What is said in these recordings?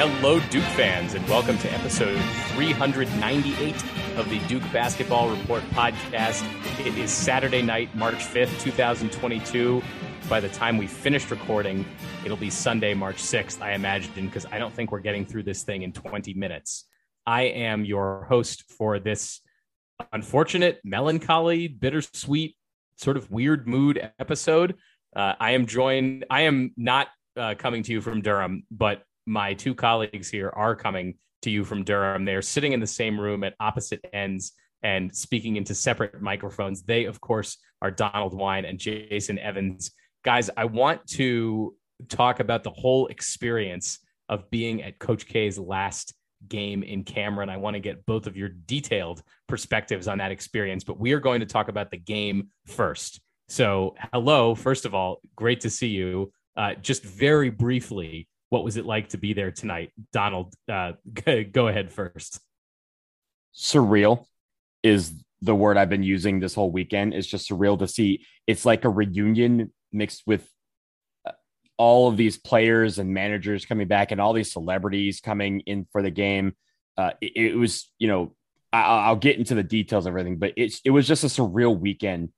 Hello, Duke fans, and welcome to episode 398 of the Duke Basketball Report podcast. It is Saturday night, March 5th, 2022. By the time we finished recording, it'll be Sunday, March 6th, I imagine, because I don't think we're getting through this thing in 20 minutes. I am your host for this unfortunate, melancholy, bittersweet, sort of weird mood episode. Uh, I am joined, I am not uh, coming to you from Durham, but my two colleagues here are coming to you from Durham. They are sitting in the same room at opposite ends and speaking into separate microphones. They, of course, are Donald Wine and Jason Evans. Guys, I want to talk about the whole experience of being at Coach K's last game in Cameron. I want to get both of your detailed perspectives on that experience, but we are going to talk about the game first. So, hello, first of all, great to see you. Uh, just very briefly, what was it like to be there tonight? Donald, uh, go ahead first. Surreal is the word I've been using this whole weekend. It's just surreal to see. It's like a reunion mixed with uh, all of these players and managers coming back and all these celebrities coming in for the game. Uh, it, it, was, you know, I, will get into the details of everything, but it's it was just a surreal weekend.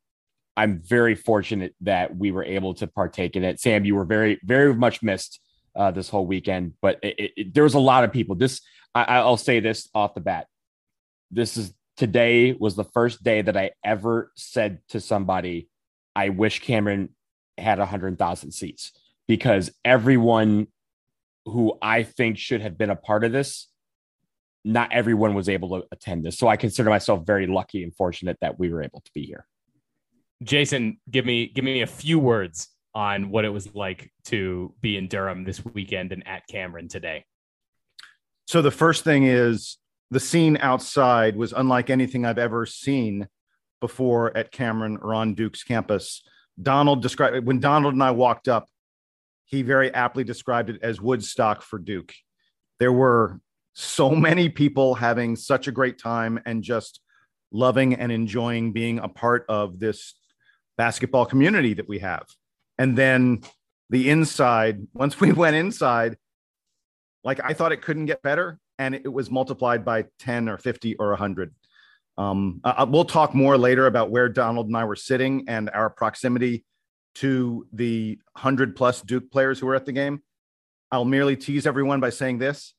I'm very fortunate that we were able to partake in it. Sam, you were very, very much missed uh, this whole weekend. But it, it, there was a lot of people. This I, I'll say this off the bat. This is today was the first day that I ever said to somebody, "I wish Cameron had hundred thousand seats," because everyone who I think should have been a part of this, not everyone was able to attend this. So I consider myself very lucky and fortunate that we were able to be here. Jason, give me give me a few words on what it was like to be in Durham this weekend and at Cameron today? So the first thing is the scene outside was unlike anything I've ever seen before at Cameron or on Duke's campus. Donald described it when Donald and I walked up, he very aptly described it as Woodstock for Duke. There were so many people having such a great time and just loving and enjoying being a part of this basketball community that we have and then the inside once we went inside like i thought it couldn't get better and it was multiplied by 10 or 50 or 100 um, uh, we'll talk more later about where donald and i were sitting and our proximity to the 100 plus duke players who were at the game. I'll merely tease everyone by saying this.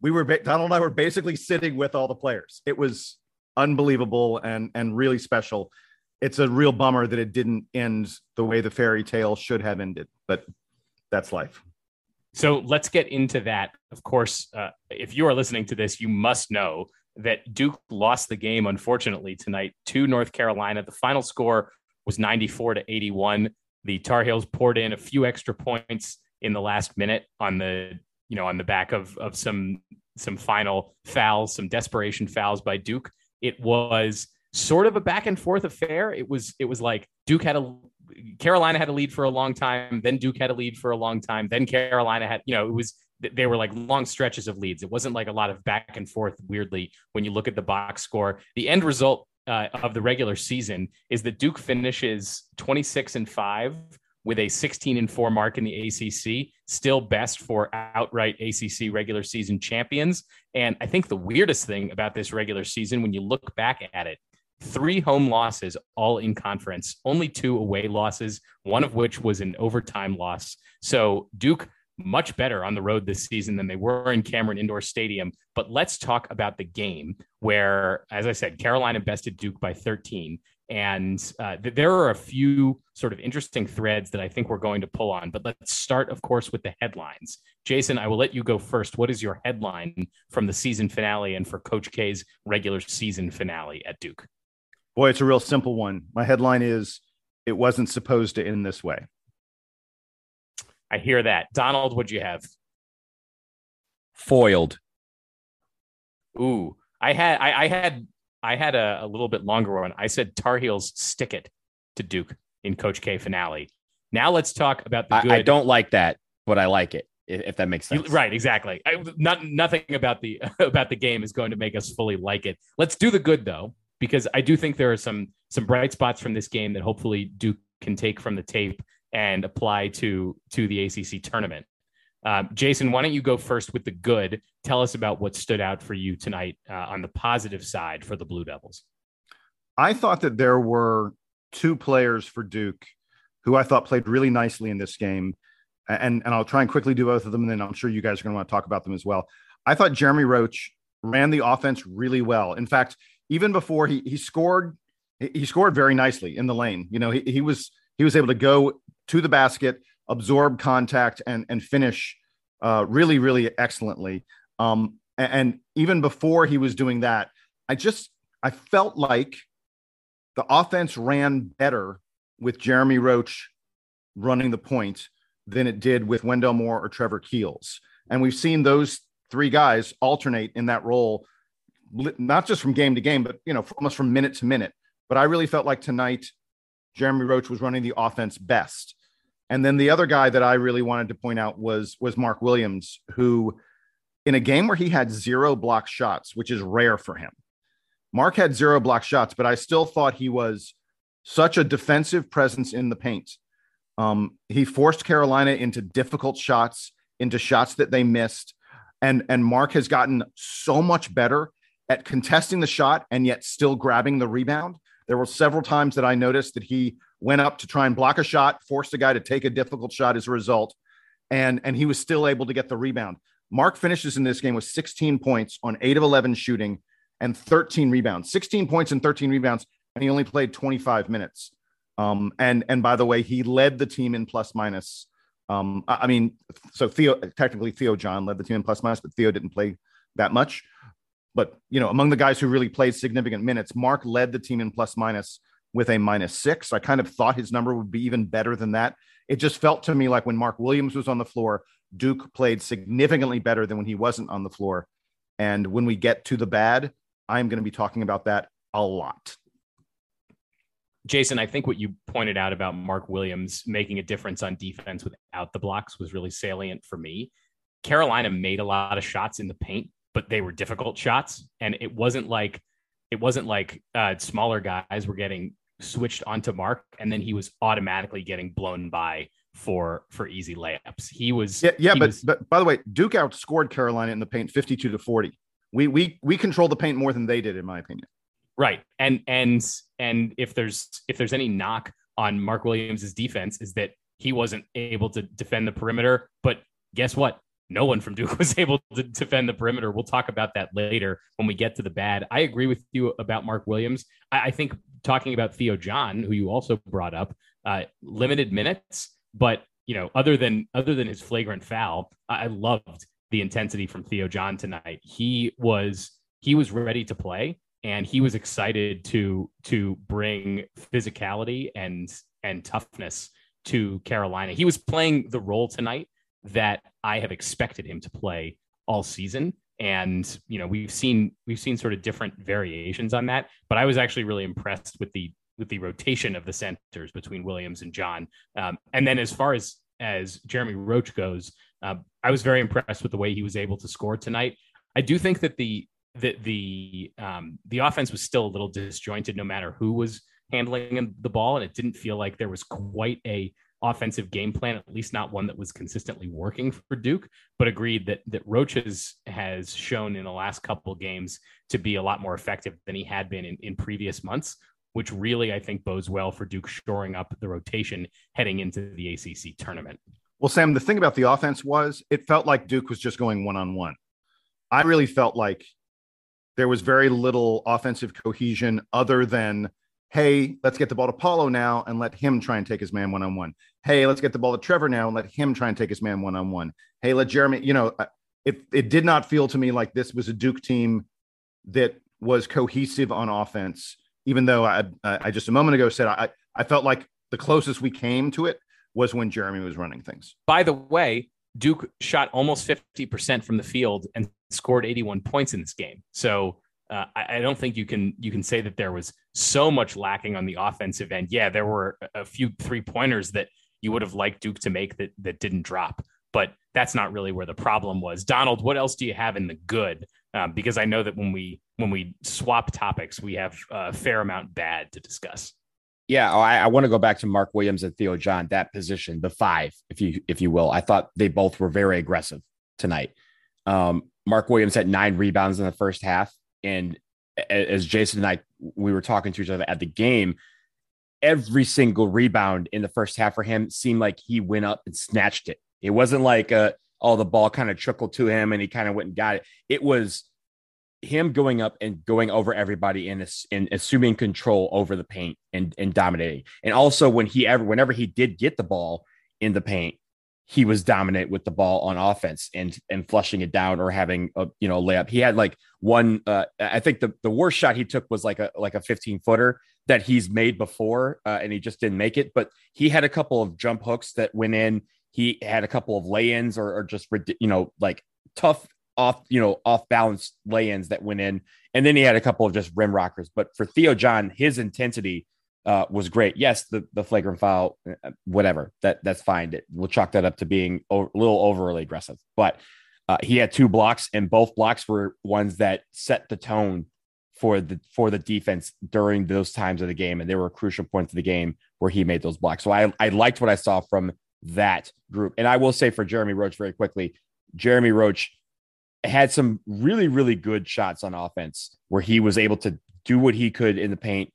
We were donald and i were basically sitting with all the players. It was unbelievable and and really special it's a real bummer that it didn't end the way the fairy tale should have ended, but that's life. So let's get into that. Of course, uh, if you are listening to this, you must know that Duke lost the game, unfortunately, tonight to North Carolina. The final score was 94 to 81. The Tar Heels poured in a few extra points in the last minute on the, you know, on the back of, of some some final fouls, some desperation fouls by Duke. It was sort of a back and forth affair. It was it was like Duke had a Carolina had a lead for a long time, then Duke had a lead for a long time, then Carolina had, you know, it was they were like long stretches of leads. It wasn't like a lot of back and forth weirdly when you look at the box score. The end result uh, of the regular season is that Duke finishes 26 and 5 with a 16 and 4 mark in the ACC, still best for outright ACC regular season champions. And I think the weirdest thing about this regular season when you look back at it three home losses, all in conference, only two away losses, one of which was an overtime loss. So Duke much better on the road this season than they were in Cameron Indoor Stadium. But let's talk about the game where, as I said, Carolina bested Duke by 13. And uh, th- there are a few sort of interesting threads that I think we're going to pull on. But let's start, of course, with the headlines. Jason, I will let you go first. What is your headline from the season finale and for Coach K's regular season finale at Duke? Boy, it's a real simple one. My headline is It wasn't supposed to end this way. I hear that. Donald, what'd you have? Foiled. Ooh, I had I, I had I had a, a, little bit longer one. I said Tar Heels stick it to Duke in Coach K finale. Now let's talk about the good. I, I don't like that, but I like it. If that makes sense, you, right? Exactly. I, not nothing about the about the game is going to make us fully like it. Let's do the good though because I do think there are some some bright spots from this game that hopefully Duke can take from the tape and apply to to the ACC tournament. Uh, Jason, why don't you go first with the good? Tell us about what stood out for you tonight uh, on the positive side for the Blue Devils. I thought that there were two players for Duke who I thought played really nicely in this game. And, and I'll try and quickly do both of them. And then I'm sure you guys are going to want to talk about them as well. I thought Jeremy Roach ran the offense really well. In fact, even before he, he scored, he scored very nicely in the lane. You know, he, he was he was able to go to the basket, absorb contact, and and finish uh, really really excellently. Um, and, and even before he was doing that, I just I felt like the offense ran better with Jeremy Roach running the point than it did with Wendell Moore or Trevor Keels. And we've seen those three guys alternate in that role, not just from game to game, but you know, almost from minute to minute. But I really felt like tonight, Jeremy Roach was running the offense best. And then the other guy that I really wanted to point out was was Mark Williams, who in a game where he had zero block shots, which is rare for him. Mark had zero block shots, but I still thought he was such a defensive presence in the paint. Um, he forced Carolina into difficult shots, into shots that they missed. And, and Mark has gotten so much better at contesting the shot and yet still grabbing the rebound. There were several times that I noticed that he went up to try and block a shot, forced a guy to take a difficult shot as a result, and, and he was still able to get the rebound. Mark finishes in this game with 16 points on 8 of 11 shooting and 13 rebounds. 16 points and 13 rebounds and he only played 25 minutes. Um, and and by the way, he led the team in plus minus. Um, I, I mean, so Theo technically Theo John led the team in plus minus, but Theo didn't play that much. But you know, among the guys who really played significant minutes, Mark led the team in plus minus with a minus six. I kind of thought his number would be even better than that. It just felt to me like when Mark Williams was on the floor, Duke played significantly better than when he wasn't on the floor. And when we get to the bad, I'm going to be talking about that a lot. Jason, I think what you pointed out about Mark Williams making a difference on defense without the blocks was really salient for me. Carolina made a lot of shots in the paint, but they were difficult shots, and it wasn't like it wasn't like uh, smaller guys were getting switched onto Mark, and then he was automatically getting blown by for for easy layups. He was yeah, yeah but was, but by the way, Duke outscored Carolina in the paint fifty two to forty. We we we control the paint more than they did, in my opinion. Right. And and and if there's if there's any knock on Mark Williams's defense is that he wasn't able to defend the perimeter, but guess what? No one from Duke was able to defend the perimeter. We'll talk about that later when we get to the bad. I agree with you about Mark Williams. I, I think talking about Theo John, who you also brought up, uh, limited minutes, but you know, other than other than his flagrant foul, I, I loved the intensity from Theo John tonight. He was he was ready to play and he was excited to to bring physicality and and toughness to Carolina. He was playing the role tonight that I have expected him to play all season. And you know we've seen we've seen sort of different variations on that but i was actually really impressed with the with the rotation of the centers between williams and john. Um, and then as far as as jeremy roach goes uh, i was very impressed with the way he was able to score tonight. I do think that the the the um, the offense was still a little disjointed no matter who was handling the ball, and it didn't feel like there was quite a offensive game plan, at least not one that was consistently working for Duke. But agreed that that Roach has, shown in the last couple games to be a lot more effective than he had been in, in previous months, which really I think bodes well for Duke shoring up the rotation heading into the ACC tournament. Well, Sam, the thing about the offense was it felt like Duke was just going one on one. I really felt like there was very little offensive cohesion other than, hey, let's get the ball to Paolo now and let him try and take his man one on one. Hey, let's get the ball to Trevor now and let him try and take his man one on one. Hey, let Jeremy, you know, uh, it, it did not feel to me like this was a Duke team that was cohesive on offense, even though I, I just a moment ago said I, I felt like the closest we came to it was when Jeremy was running things. By the way, Duke shot almost 50% from the field and scored 81 points in this game. So uh, I, I, don't think you can you can say that there was so much lacking on the offensive end. Yeah, there were a few three pointers that you would have liked Duke to make that that didn't drop, but that's not really where the problem was. Donald, what else do you have in the good? Um, because I know that when we when we swap topics, we have a fair amount bad to discuss. Yeah, oh, I, I want to go back to Mark Williams and Theo John, that position, the five, if you if you will. I thought they both were very aggressive tonight. Um, Mark Williams had nine rebounds in the first half, and as Jason and I we were talking to each other at the game, every single rebound in the first half for him seemed like he went up and snatched it. It wasn't like uh oh the ball kind of trickled to him and he kind of went and got it. It was him going up and going over everybody and, and assuming control over the paint and, and dominating. And also when he ever, whenever he did get the ball in the paint, he was dominant with the ball on offense and and flushing it down or having a you know layup. He had like one. Uh, I think the the worst shot he took was like a like a 15 footer that he's made before, uh, and he just didn't make it. But he had a couple of jump hooks that went in. He had a couple of lay-ins or, or just you know like tough off, you know, off balance lay-ins that went in. And then he had a couple of just rim rockers. But for Theo John, his intensity uh, was great. Yes, the, the flagrant foul, uh, whatever, that that's fine. We'll chalk that up to being a little overly aggressive. But uh, he had two blocks, and both blocks were ones that set the tone for the for the defense during those times of the game, and there were crucial points of the game where he made those blocks. So I I liked what I saw from that group, and I will say for Jeremy Roach very quickly, Jeremy Roach had some really, really good shots on offense where he was able to do what he could in the paint,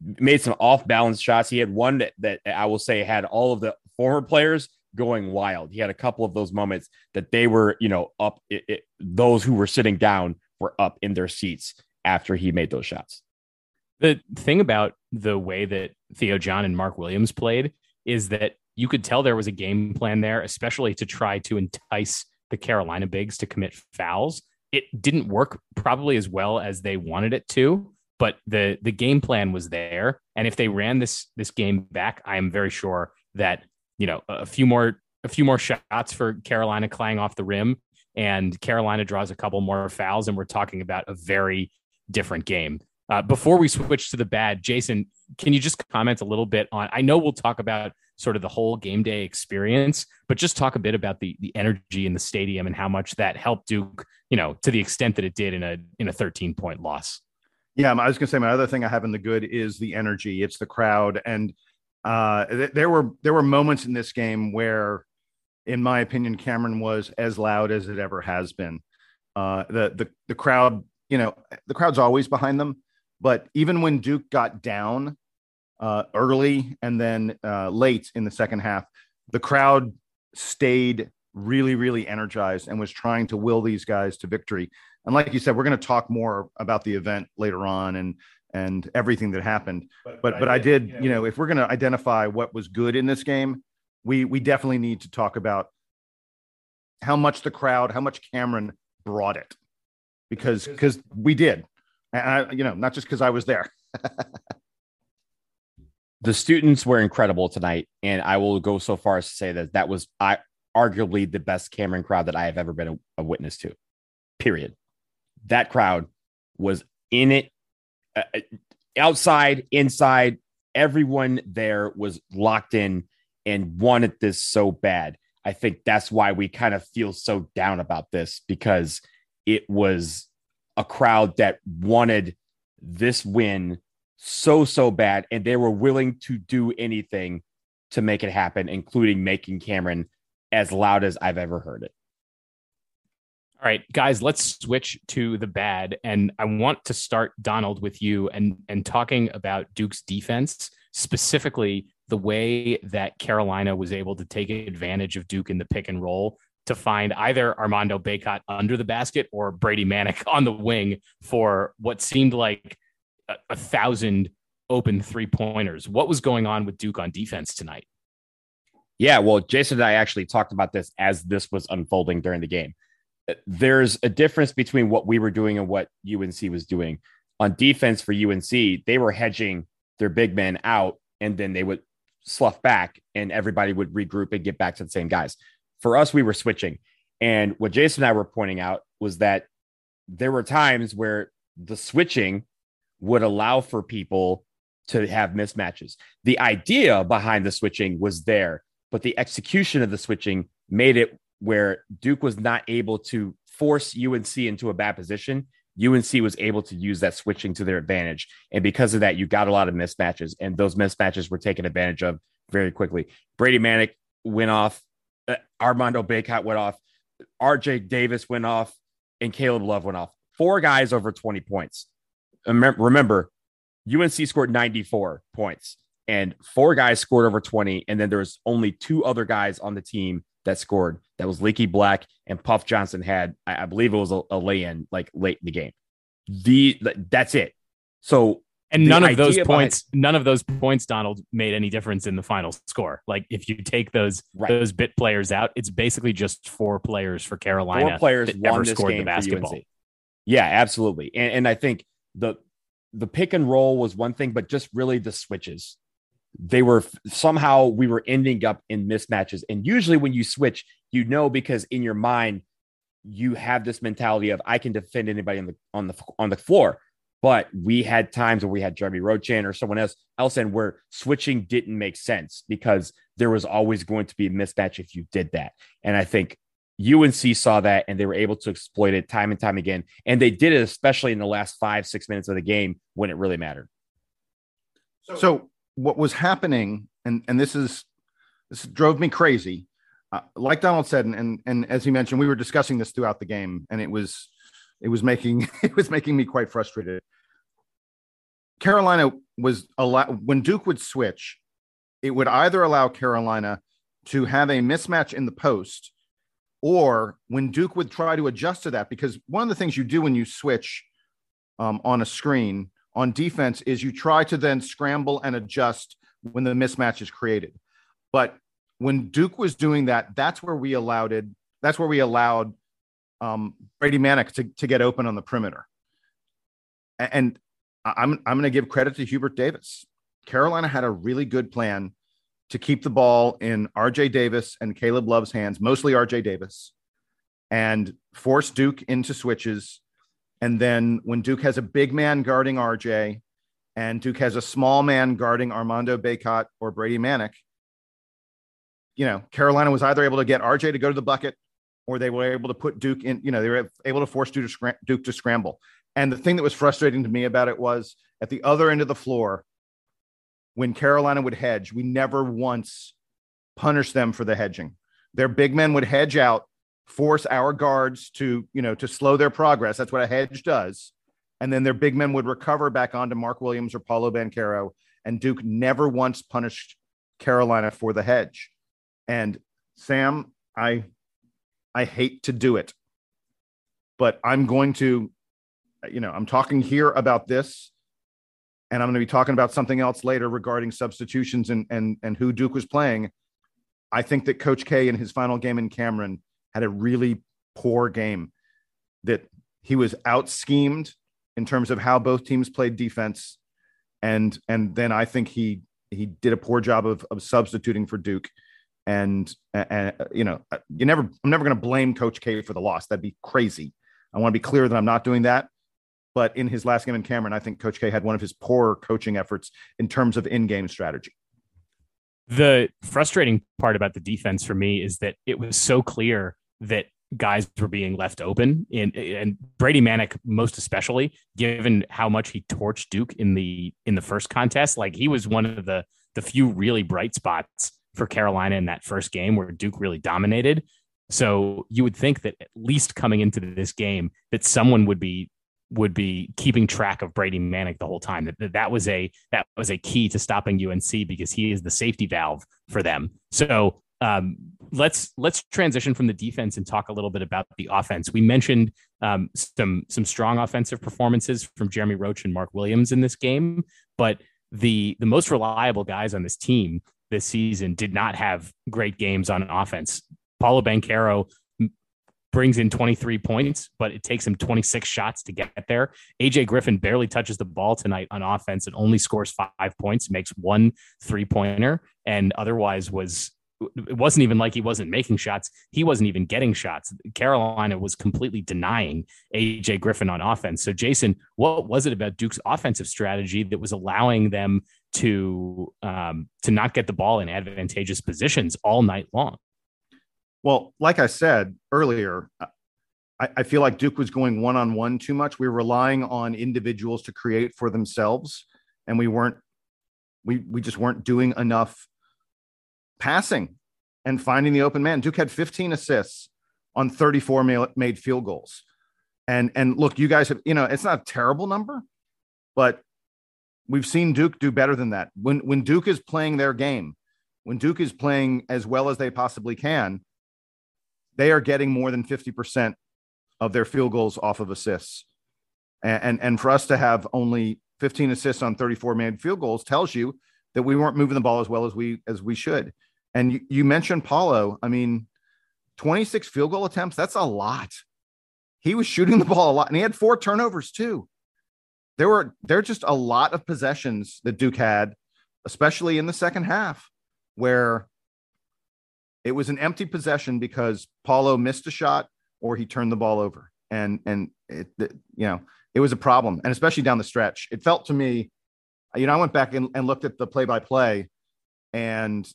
made some off balance shots. He had one that, that I will say had all of the former players going wild. He had a couple of those moments that they were, you know, up, it, it, those who were sitting down were up in their seats after he made those shots. The thing about the way that Theo John and Mark Williams played is that you could tell there was a game plan there, especially to try to entice the Carolina bigs to commit fouls. It didn't work probably as well as they wanted it to, but the the game plan was there. And if they ran this this game back, I am very sure that you know a few more a few more shots for Carolina clang off the rim, and Carolina draws a couple more fouls, and we're talking about a very different game. Uh, before we switch to the bad, Jason, can you just comment a little bit on? I know we'll talk about sort of the whole game day experience, but just talk a bit about the the energy in the stadium and how much that helped Duke, you know, to the extent that it did in a in a 13 point loss. Yeah, I was going to say my other thing I have in the good is the energy. It's the crowd, and uh, th- there were there were moments in this game where, in my opinion, Cameron was as loud as it ever has been. Uh, the the the crowd, you know, the crowd's always behind them, but even when Duke got down, uh, early and then uh, late in the second half, the crowd stayed really, really energized and was trying to will these guys to victory. And like you said, we're going to talk more about the event later on and and everything that happened. But but, but I did, you know, if we're going to identify what was good in this game, we we definitely need to talk about how much the crowd, how much Cameron brought it, because because we did, and I, you know, not just because I was there. the students were incredible tonight, and I will go so far as to say that that was I, arguably the best Cameron crowd that I have ever been a, a witness to. Period. That crowd was in it, uh, uh, outside, inside. Everyone there was locked in and wanted this so bad. I think that's why we kind of feel so down about this because it was a crowd that wanted this win so so bad and they were willing to do anything to make it happen including making cameron as loud as i've ever heard it all right guys let's switch to the bad and i want to start donald with you and and talking about duke's defense specifically the way that carolina was able to take advantage of duke in the pick and roll to find either Armando Bacot under the basket or Brady Manek on the wing for what seemed like a, a thousand open three pointers. What was going on with Duke on defense tonight? Yeah, well, Jason and I actually talked about this as this was unfolding during the game. There's a difference between what we were doing and what UNC was doing. On defense for UNC, they were hedging their big men out and then they would slough back and everybody would regroup and get back to the same guys. For us, we were switching. And what Jason and I were pointing out was that there were times where the switching would allow for people to have mismatches. The idea behind the switching was there, but the execution of the switching made it where Duke was not able to force UNC into a bad position UNC was able to use that switching to their advantage. And because of that, you got a lot of mismatches, and those mismatches were taken advantage of very quickly. Brady Manek went off, uh, Armando Bacot went off, RJ Davis went off, and Caleb Love went off. Four guys over 20 points. Remember, UNC scored 94 points, and four guys scored over 20. And then there was only two other guys on the team that scored. That was Leaky Black and Puff Johnson had, I, I believe it was a, a lay-in like late in the game. The that's it. So and none of those points, none of those points, Donald, made any difference in the final score. Like if you take those right. those bit players out, it's basically just four players for Carolina. Four players that won this game the basketball. Yeah, absolutely. And, and I think the the pick and roll was one thing, but just really the switches they were somehow we were ending up in mismatches. And usually when you switch, you know because in your mind you have this mentality of I can defend anybody on the on the on the floor. But we had times where we had Jeremy Rochan or someone else else and where switching didn't make sense because there was always going to be a mismatch if you did that. And I think UNC saw that and they were able to exploit it time and time again. And they did it especially in the last five, six minutes of the game when it really mattered. So what was happening, and and this is this drove me crazy. Uh, like Donald said, and, and and as he mentioned, we were discussing this throughout the game, and it was it was making it was making me quite frustrated. Carolina was allow when Duke would switch, it would either allow Carolina to have a mismatch in the post, or when Duke would try to adjust to that, because one of the things you do when you switch um, on a screen on defense is you try to then scramble and adjust when the mismatch is created. But when Duke was doing that, that's where we allowed it. That's where we allowed um, Brady Manek to, to get open on the perimeter. And I'm, I'm going to give credit to Hubert Davis. Carolina had a really good plan to keep the ball in RJ Davis and Caleb Love's hands, mostly RJ Davis, and force Duke into switches and then when Duke has a big man guarding RJ and Duke has a small man guarding Armando Bacot or Brady Manek, you know, Carolina was either able to get RJ to go to the bucket or they were able to put Duke in, you know, they were able to force Duke to, scram- Duke to scramble. And the thing that was frustrating to me about it was at the other end of the floor, when Carolina would hedge, we never once punished them for the hedging. Their big men would hedge out force our guards to, you know, to slow their progress. That's what a hedge does. And then their big men would recover back onto Mark Williams or Paolo Banchero. And Duke never once punished Carolina for the hedge. And Sam, I I hate to do it, but I'm going to, you know, I'm talking here about this, and I'm going to be talking about something else later regarding substitutions and and and who Duke was playing. I think that Coach K in his final game in Cameron had a really poor game that he was out schemed in terms of how both teams played defense. And and then I think he he did a poor job of, of substituting for Duke. And and you know you never I'm never going to blame coach K for the loss. That'd be crazy. I want to be clear that I'm not doing that. But in his last game in Cameron I think coach K had one of his poor coaching efforts in terms of in-game strategy. The frustrating part about the defense for me is that it was so clear that guys were being left open and and Brady Manek most especially given how much he torched Duke in the in the first contest like he was one of the the few really bright spots for Carolina in that first game where Duke really dominated. So you would think that at least coming into this game that someone would be would be keeping track of Brady Manek the whole time that that was a that was a key to stopping UNC because he is the safety valve for them. So um, let's let's transition from the defense and talk a little bit about the offense. We mentioned um, some some strong offensive performances from Jeremy Roach and Mark Williams in this game, but the the most reliable guys on this team this season did not have great games on offense. Paolo Banchero brings in 23 points, but it takes him 26 shots to get there. AJ Griffin barely touches the ball tonight on offense and only scores five points, makes one three pointer, and otherwise was it wasn't even like he wasn't making shots. He wasn't even getting shots. Carolina was completely denying AJ Griffin on offense. So, Jason, what was it about Duke's offensive strategy that was allowing them to um, to not get the ball in advantageous positions all night long? Well, like I said earlier, I, I feel like Duke was going one on one too much. We were relying on individuals to create for themselves, and we weren't. We we just weren't doing enough passing and finding the open man. Duke had 15 assists on 34 made field goals. And and look, you guys have, you know, it's not a terrible number, but we've seen Duke do better than that. When when Duke is playing their game, when Duke is playing as well as they possibly can, they are getting more than 50% of their field goals off of assists. And, and, and for us to have only 15 assists on 34 made field goals tells you that we weren't moving the ball as well as we as we should. And you, you mentioned Paolo. I mean, 26 field goal attempts, that's a lot. He was shooting the ball a lot, and he had four turnovers too. There were there just a lot of possessions that Duke had, especially in the second half, where it was an empty possession because Paolo missed a shot or he turned the ball over. And and it, it you know, it was a problem. And especially down the stretch. It felt to me, you know, I went back and, and looked at the play by play, and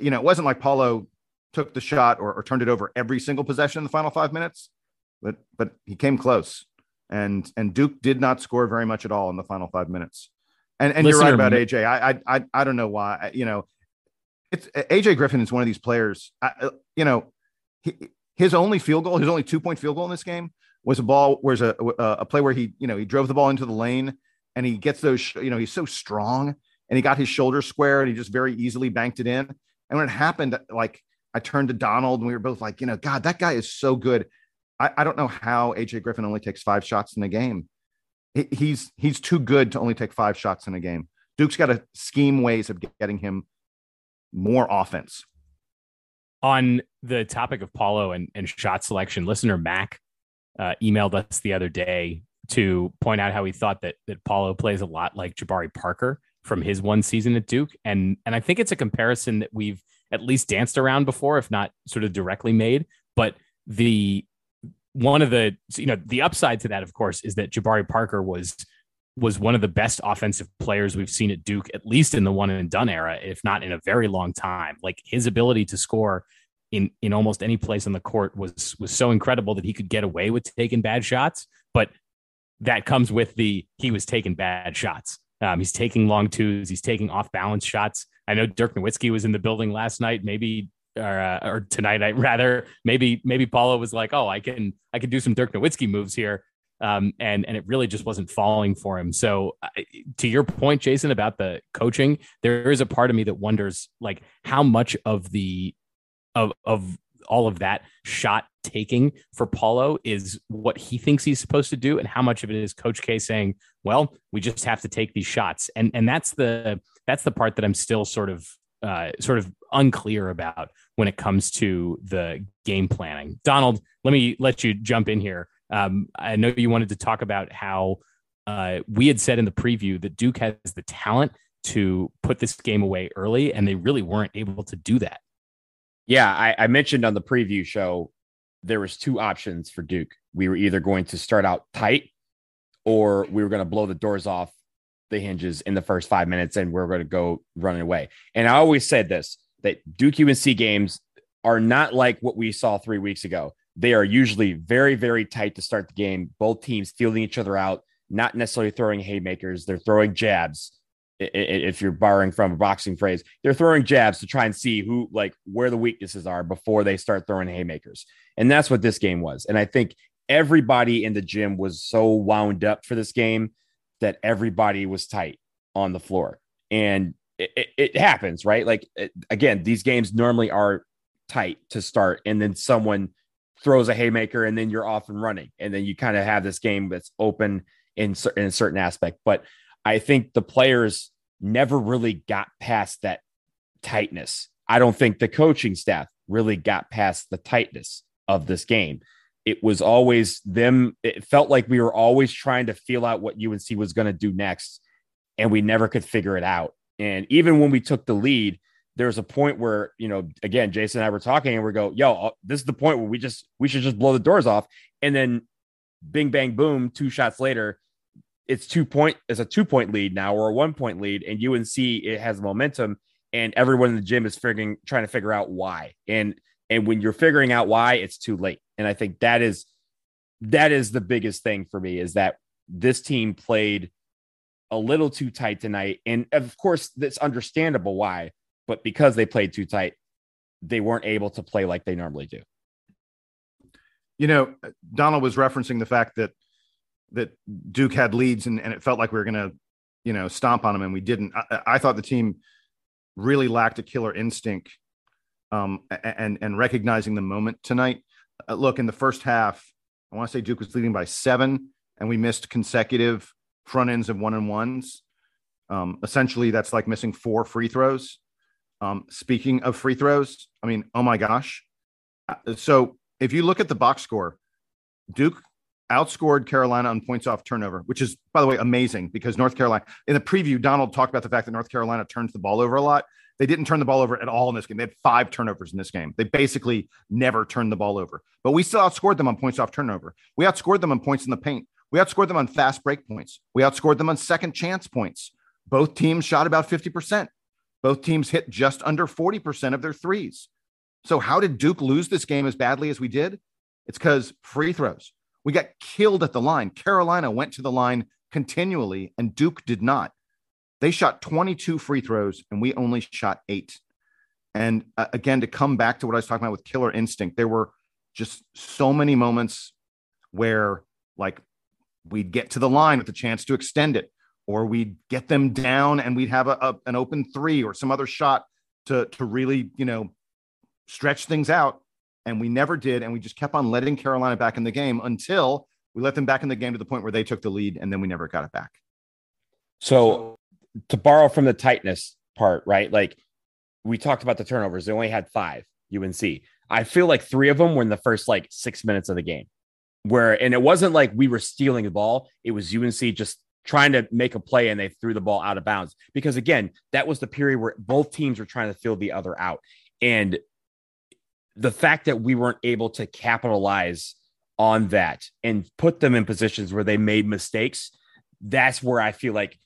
you know, it wasn't like Paolo took the shot or, or, turned it over every single possession in the final five minutes, but but he came close. And and Duke did not score very much at all in the final five minutes. And and Listener, you're right about AJ. I I I don't know why. You know, it's AJ Griffin is one of these players. I, uh, you know, he, his only field goal, his only two point field goal in this game was a ball. Where's a uh, a play where he you know he drove the ball into the lane and he gets those. You know, he's so strong and he got his shoulder square and he just very easily banked it in. And when it happened, like I turned to Donald and we were both like, you know, God, that guy is so good. I, I don't know how AJ Griffin only takes five shots in a game. He, he's he's too good to only take five shots in a game. Duke's got to scheme ways of getting him more offense. On the topic of Paolo and, and shot selection, listener Mac uh, emailed us the other day to point out how he thought that that Paolo plays a lot like Jabari Parker from his one season at Duke, and and I think it's a comparison that we've at least danced around before, if not sort of directly made. But the one of the you know the upside to that, of course, is that Jabari Parker was was one of the best offensive players we've seen at Duke, at least in the one and done era, if not in a very long time. Like his ability to score in in almost any place on the court was was so incredible that he could get away with taking bad shots, but that comes with the he was taking bad shots. Um, he's taking long twos. He's taking off balance shots. I know Dirk Nowitzki was in the building last night. Maybe or, uh, or tonight, I rather maybe maybe Paolo was like, oh, I can I can do some Dirk Nowitzki moves here, um, and and it really just wasn't falling for him. So to your point, Jason, about the coaching, there is a part of me that wonders like how much of the of of all of that shot taking for Paolo is what he thinks he's supposed to do, and how much of it is Coach K saying, "Well, we just have to take these shots," and and that's the that's the part that I'm still sort of uh, sort of unclear about when it comes to the game planning. Donald, let me let you jump in here. Um, I know you wanted to talk about how uh, we had said in the preview that Duke has the talent to put this game away early, and they really weren't able to do that. Yeah, I, I mentioned on the preview show there was two options for Duke. We were either going to start out tight, or we were going to blow the doors off the hinges in the first five minutes and we're going to go running away. And I always said this that Duke UNC games are not like what we saw three weeks ago. They are usually very, very tight to start the game. Both teams fielding each other out, not necessarily throwing haymakers. They're throwing jabs. If you're borrowing from a boxing phrase, they're throwing jabs to try and see who, like, where the weaknesses are before they start throwing haymakers. And that's what this game was. And I think everybody in the gym was so wound up for this game that everybody was tight on the floor. And it, it, it happens, right? Like, it, again, these games normally are tight to start, and then someone throws a haymaker, and then you're off and running. And then you kind of have this game that's open in, in a certain aspect. But I think the players never really got past that tightness. I don't think the coaching staff really got past the tightness of this game it was always them. It felt like we were always trying to feel out what UNC was going to do next, and we never could figure it out. And even when we took the lead, there was a point where, you know, again, Jason and I were talking, and we go, "Yo, uh, this is the point where we just we should just blow the doors off." And then, bing bang boom, two shots later, it's two point. It's a two point lead now, or a one point lead, and UNC it has momentum, and everyone in the gym is figuring trying to figure out why. And and when you're figuring out why, it's too late. And I think that is that is the biggest thing for me is that this team played a little too tight tonight. And of course, that's understandable why, but because they played too tight, they weren't able to play like they normally do. You know, Donald was referencing the fact that that Duke had leads and, and it felt like we were going to, you know, stomp on them and we didn't. I, I, thought the team really lacked a killer instinct um, and and recognizing the moment tonight. Uh, look, in the first half, I want to say Duke was leading by seven, and we missed consecutive front ends of one and ones. Um, essentially, that's like missing four free throws. Um, speaking of free throws, I mean, oh my gosh. Uh, so if you look at the box score, Duke outscored Carolina on points off turnover, which is, by the way, amazing because North Carolina, in the preview, Donald talked about the fact that North Carolina turns the ball over a lot. They didn't turn the ball over at all in this game. They had five turnovers in this game. They basically never turned the ball over, but we still outscored them on points off turnover. We outscored them on points in the paint. We outscored them on fast break points. We outscored them on second chance points. Both teams shot about 50%. Both teams hit just under 40% of their threes. So, how did Duke lose this game as badly as we did? It's because free throws. We got killed at the line. Carolina went to the line continually, and Duke did not. They shot 22 free throws and we only shot eight. And uh, again, to come back to what I was talking about with killer instinct, there were just so many moments where, like, we'd get to the line with a chance to extend it, or we'd get them down and we'd have a, a, an open three or some other shot to, to really, you know, stretch things out. And we never did. And we just kept on letting Carolina back in the game until we let them back in the game to the point where they took the lead and then we never got it back. So to borrow from the tightness part, right? Like we talked about the turnovers, they only had five UNC. I feel like three of them were in the first like six minutes of the game, where and it wasn't like we were stealing the ball, it was UNC just trying to make a play and they threw the ball out of bounds. Because again, that was the period where both teams were trying to fill the other out. And the fact that we weren't able to capitalize on that and put them in positions where they made mistakes, that's where I feel like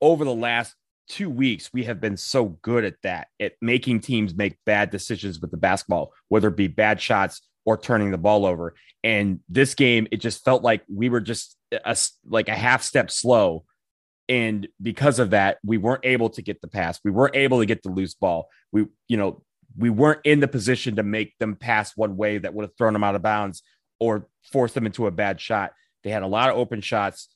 over the last two weeks, we have been so good at that, at making teams make bad decisions with the basketball, whether it be bad shots or turning the ball over. And this game, it just felt like we were just a, like a half step slow. And because of that, we weren't able to get the pass. We weren't able to get the loose ball. We, you know, we weren't in the position to make them pass one way that would have thrown them out of bounds or forced them into a bad shot. They had a lot of open shots.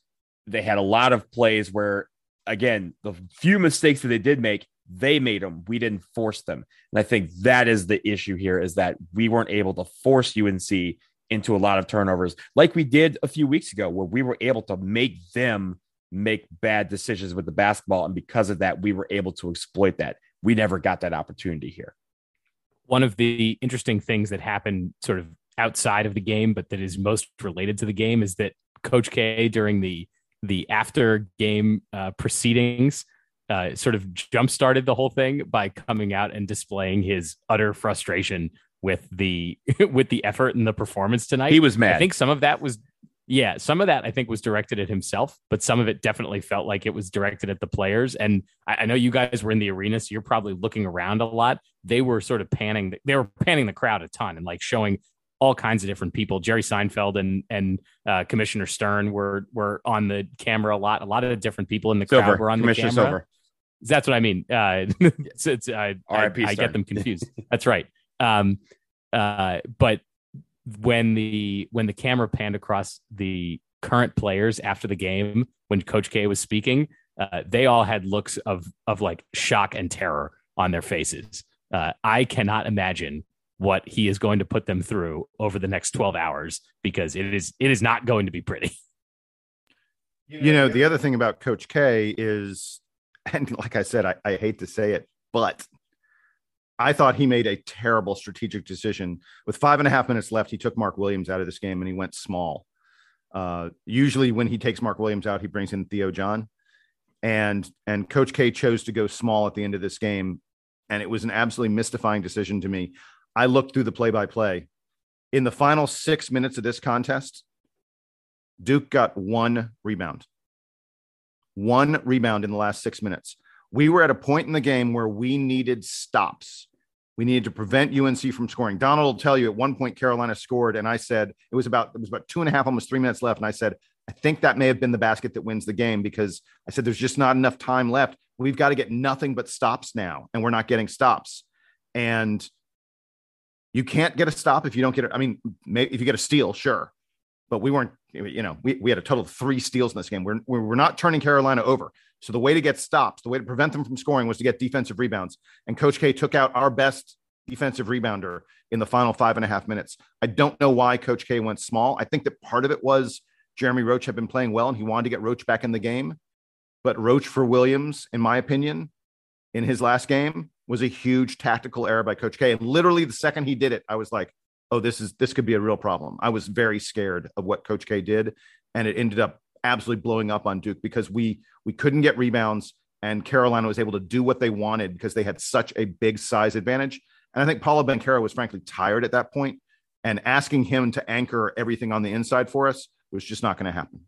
They had a lot of plays where again, the few mistakes that they did make, they made them. We didn't force them. And I think that is the issue here is that we weren't able to force UNC into a lot of turnovers like we did a few weeks ago, where we were able to make them make bad decisions with the basketball. And because of that, we were able to exploit that. We never got that opportunity here. One of the interesting things that happened sort of outside of the game, but that is most related to the game is that Coach K during the the after game uh, proceedings uh, sort of jump started the whole thing by coming out and displaying his utter frustration with the with the effort and the performance tonight. He was mad. I think some of that was yeah, some of that I think was directed at himself, but some of it definitely felt like it was directed at the players. And I, I, know you guys were in the arena, so you're probably looking around a lot. They were sort of panning, they were panning the crowd a ton and like showing all kinds of different people. Jerry Seinfeld and and uh, Commissioner Stern were were on the camera a lot. A lot of different people in the Silver. crowd were on the camera. Silver. That's what I mean. Uh, it's, it's I, I, I, get them confused. That's right. Um, uh, but when the when the camera panned across the current players after the game, when Coach K was speaking, uh, they all had looks of of like shock and terror on their faces. Uh, I cannot imagine what he is going to put them through over the next 12 hours because it is it is not going to be pretty. You know, the other thing about Coach K is, and like I said, I, I hate to say it, but I thought he made a terrible strategic decision. With five and a half minutes left, he took Mark Williams out of this game and he went small. Uh, usually, when he takes Mark Williams out, he brings in Theo John, and and Coach K chose to go small at the end of this game, and it was an absolutely mystifying decision to me. I looked through the play by play. In the final six minutes of this contest, Duke got one rebound. One rebound in the last six minutes. We were at a point in the game where we needed stops. We needed to prevent UNC from scoring. Donald will tell you at one point Carolina scored, and I said it was about it was about two and a half, almost three minutes left, and I said I think that may have been the basket that wins the game because I said there's just not enough time left. We've got to get nothing but stops now, and we're not getting stops. And you can't get a stop if you don't get it. I mean, if you get a steal, sure, but we weren't. You know, we, we had a total of three steals in this game. We're we're not turning Carolina over. So the way to get stops, the way to prevent them from scoring, was to get defensive rebounds. And Coach K took out our best defensive rebounder in the final five and a half minutes. I don't know why Coach K went small. I think that part of it was Jeremy Roach had been playing well and he wanted to get Roach back in the game. But Roach for Williams, in my opinion, in his last game was a huge tactical error by Coach K. And literally the second he did it, I was like, oh, this is this could be a real problem. I was very scared of what Coach K did. And it ended up absolutely blowing up on Duke because we we couldn't get rebounds and Carolina was able to do what they wanted because they had such a big size advantage. And I think Paolo Banchero was frankly tired at that point, and asking him to anchor everything on the inside for us was just not going to happen.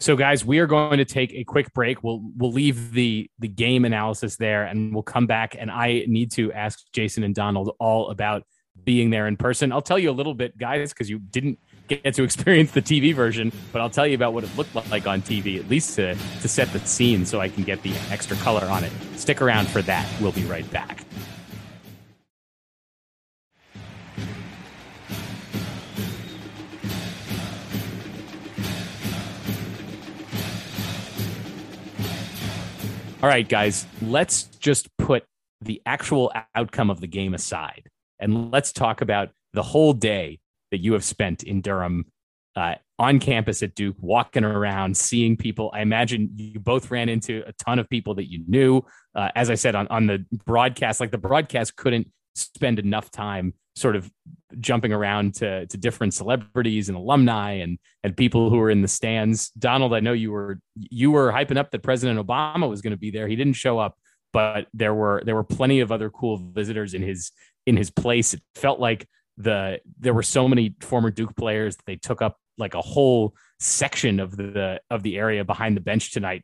So, guys, we are going to take a quick break. We'll we'll leave the the game analysis there, and we'll come back. And I need to ask Jason and Donald all about being there in person. I'll tell you a little bit, guys, because you didn't get to experience the TV version, but I'll tell you about what it looked like on TV, at least to to set the scene, so I can get the extra color on it. Stick around for that. We'll be right back. All right, guys, let's just put the actual outcome of the game aside and let's talk about the whole day that you have spent in Durham uh, on campus at Duke, walking around, seeing people. I imagine you both ran into a ton of people that you knew. Uh, as I said on, on the broadcast, like the broadcast couldn't spend enough time sort of jumping around to, to different celebrities and alumni and, and people who were in the stands. Donald, I know you were you were hyping up that President Obama was going to be there. He didn't show up, but there were there were plenty of other cool visitors in his in his place. It felt like the there were so many former Duke players that they took up like a whole section of the of the area behind the bench tonight,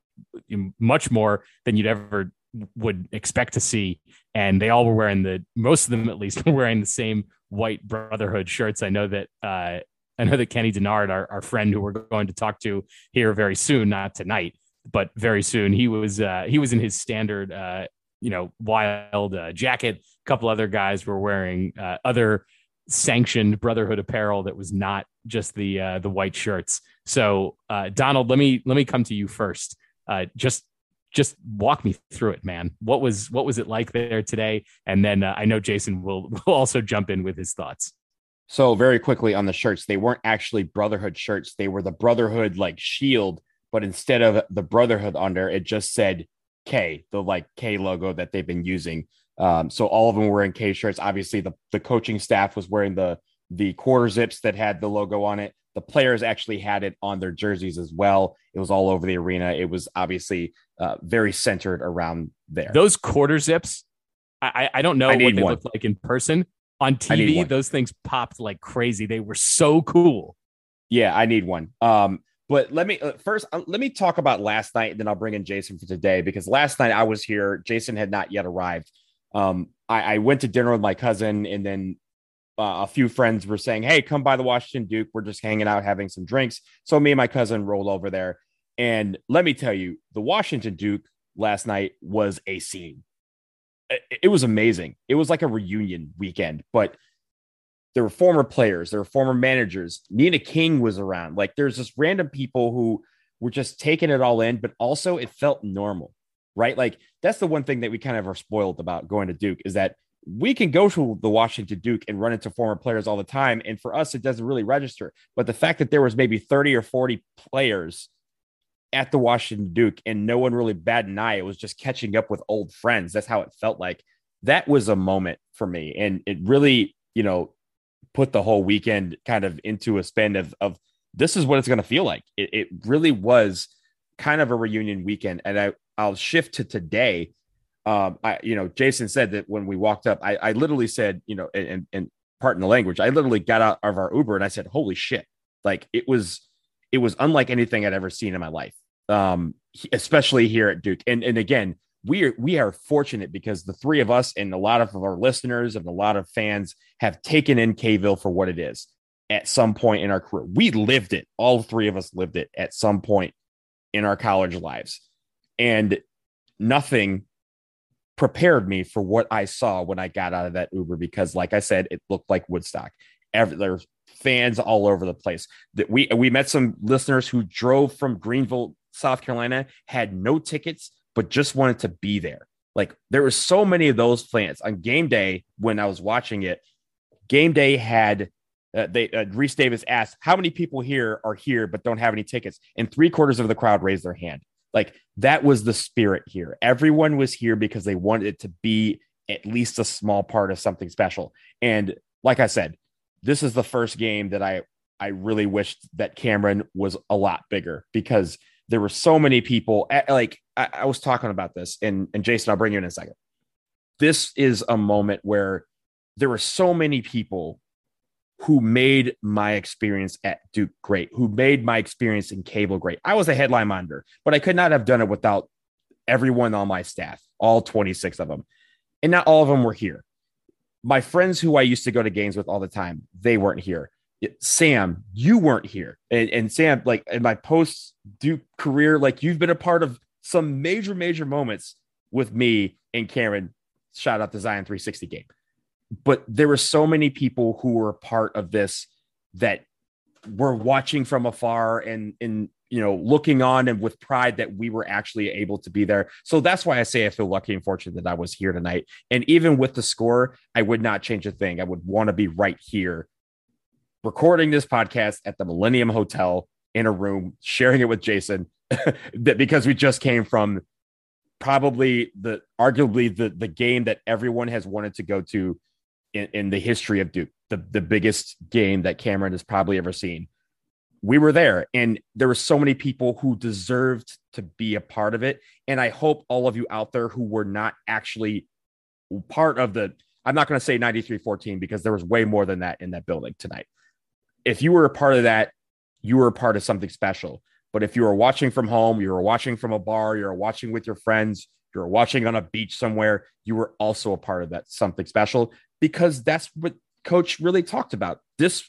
much more than you'd ever would expect to see. And they all were wearing the most of them at least were wearing the same white brotherhood shirts. I know that uh, I know that Kenny Dennard, our, our friend who we're going to talk to here very soon, not tonight, but very soon, he was uh, he was in his standard uh, you know wild uh, jacket. A couple other guys were wearing uh, other sanctioned brotherhood apparel that was not just the uh, the white shirts. So uh, Donald, let me let me come to you first. Just just walk me through it, man. What was what was it like there today? And then I know Jason will will also jump in with his thoughts. So very quickly on the shirts, they weren't actually Brotherhood shirts. They were the Brotherhood like shield, but instead of the Brotherhood under, it just said K, the like K logo that they've been using. Um, so all of them were in K shirts. Obviously, the the coaching staff was wearing the the quarter zips that had the logo on it. The players actually had it on their jerseys as well. It was all over the arena. It was obviously uh, very centered around there. Those quarter zips, I, I don't know I what they one. look like in person. On TV, those things popped like crazy. They were so cool. Yeah, I need one. Um, but let me uh, first uh, let me talk about last night, and then I'll bring in Jason for today because last night I was here. Jason had not yet arrived. Um, I, I went to dinner with my cousin, and then uh, a few friends were saying, Hey, come by the Washington Duke. We're just hanging out, having some drinks. So me and my cousin rolled over there. And let me tell you, the Washington Duke last night was a scene. It, it was amazing. It was like a reunion weekend, but there were former players, there were former managers. Nina King was around. Like there's just random people who were just taking it all in, but also it felt normal, right? Like that's the one thing that we kind of are spoiled about going to Duke is that we can go to the Washington Duke and run into former players all the time. And for us, it doesn't really register. But the fact that there was maybe 30 or 40 players at the Washington Duke and no one really bad an eye, it was just catching up with old friends. That's how it felt like. That was a moment for me. And it really, you know, put the whole weekend kind of into a spin of, of this is what it's going to feel like. It, it really was kind of a reunion weekend. And I, I'll shift to today um, I, you know, Jason said that when we walked up, I, I literally said, you know, and, and pardon the language, I literally got out of our Uber and I said, holy shit. Like it was, it was unlike anything I'd ever seen in my life. Um, especially here at Duke. And, and again, we are we are fortunate because the three of us and a lot of our listeners and a lot of fans have taken in Kville for what it is at some point in our career. We lived it. All three of us lived it at some point in our college lives. And nothing prepared me for what I saw when I got out of that Uber because, like I said, it looked like Woodstock. Every, there's fans all over the place. That we we met some listeners who drove from Greenville, South Carolina, had no tickets, but just wanted to be there. Like there were so many of those fans on game day when I was watching it. Game day had uh, they uh, Rece Davis asked how many people here are here but don't have any tickets, and three quarters of the crowd raised their hand. Like that was the spirit here. Everyone was here because they wanted it to be at least a small part of something special. And like I said, this is the first game that I I really wished that Cameron was a lot bigger because there were so many people. Like I, I was talking about this, and and Jason, I'll bring you in a second. This is a moment where there were so many people who made my experience at Duke great, who made my experience in Kville great. I was a headline monitor, but I could not have done it without everyone on my staff, all 26 of them. And not all of them were here. My friends who I used to go to games with all the time, they weren't here. Sam, you weren't here. And, and Sam, like in my post Duke career, like you've been a part of some major, major moments with me and Cameron. Shout out the Zion 360 game but there were so many people who were a part of this that were watching from afar and and you know looking on and with pride that we were actually able to be there so that's why i say i feel lucky and fortunate that i was here tonight and even with the score i would not change a thing i would want to be right here recording this podcast at the millennium hotel in a room sharing it with jason because we just came from probably the arguably the the game that everyone has wanted to go to in, in the history of Duke, the, the biggest game that Cameron has probably ever seen. We were there, and there were so many people who deserved to be a part of it. And I hope all of you out there who were not actually part of the, I'm not going to say 9314 because there was way more than that in that building tonight. If you were a part of that, you were a part of something special. But if you were watching from home, you were watching from a bar, you were watching with your friends, you were watching on a beach somewhere, you were also a part of that something special because that's what coach really talked about. This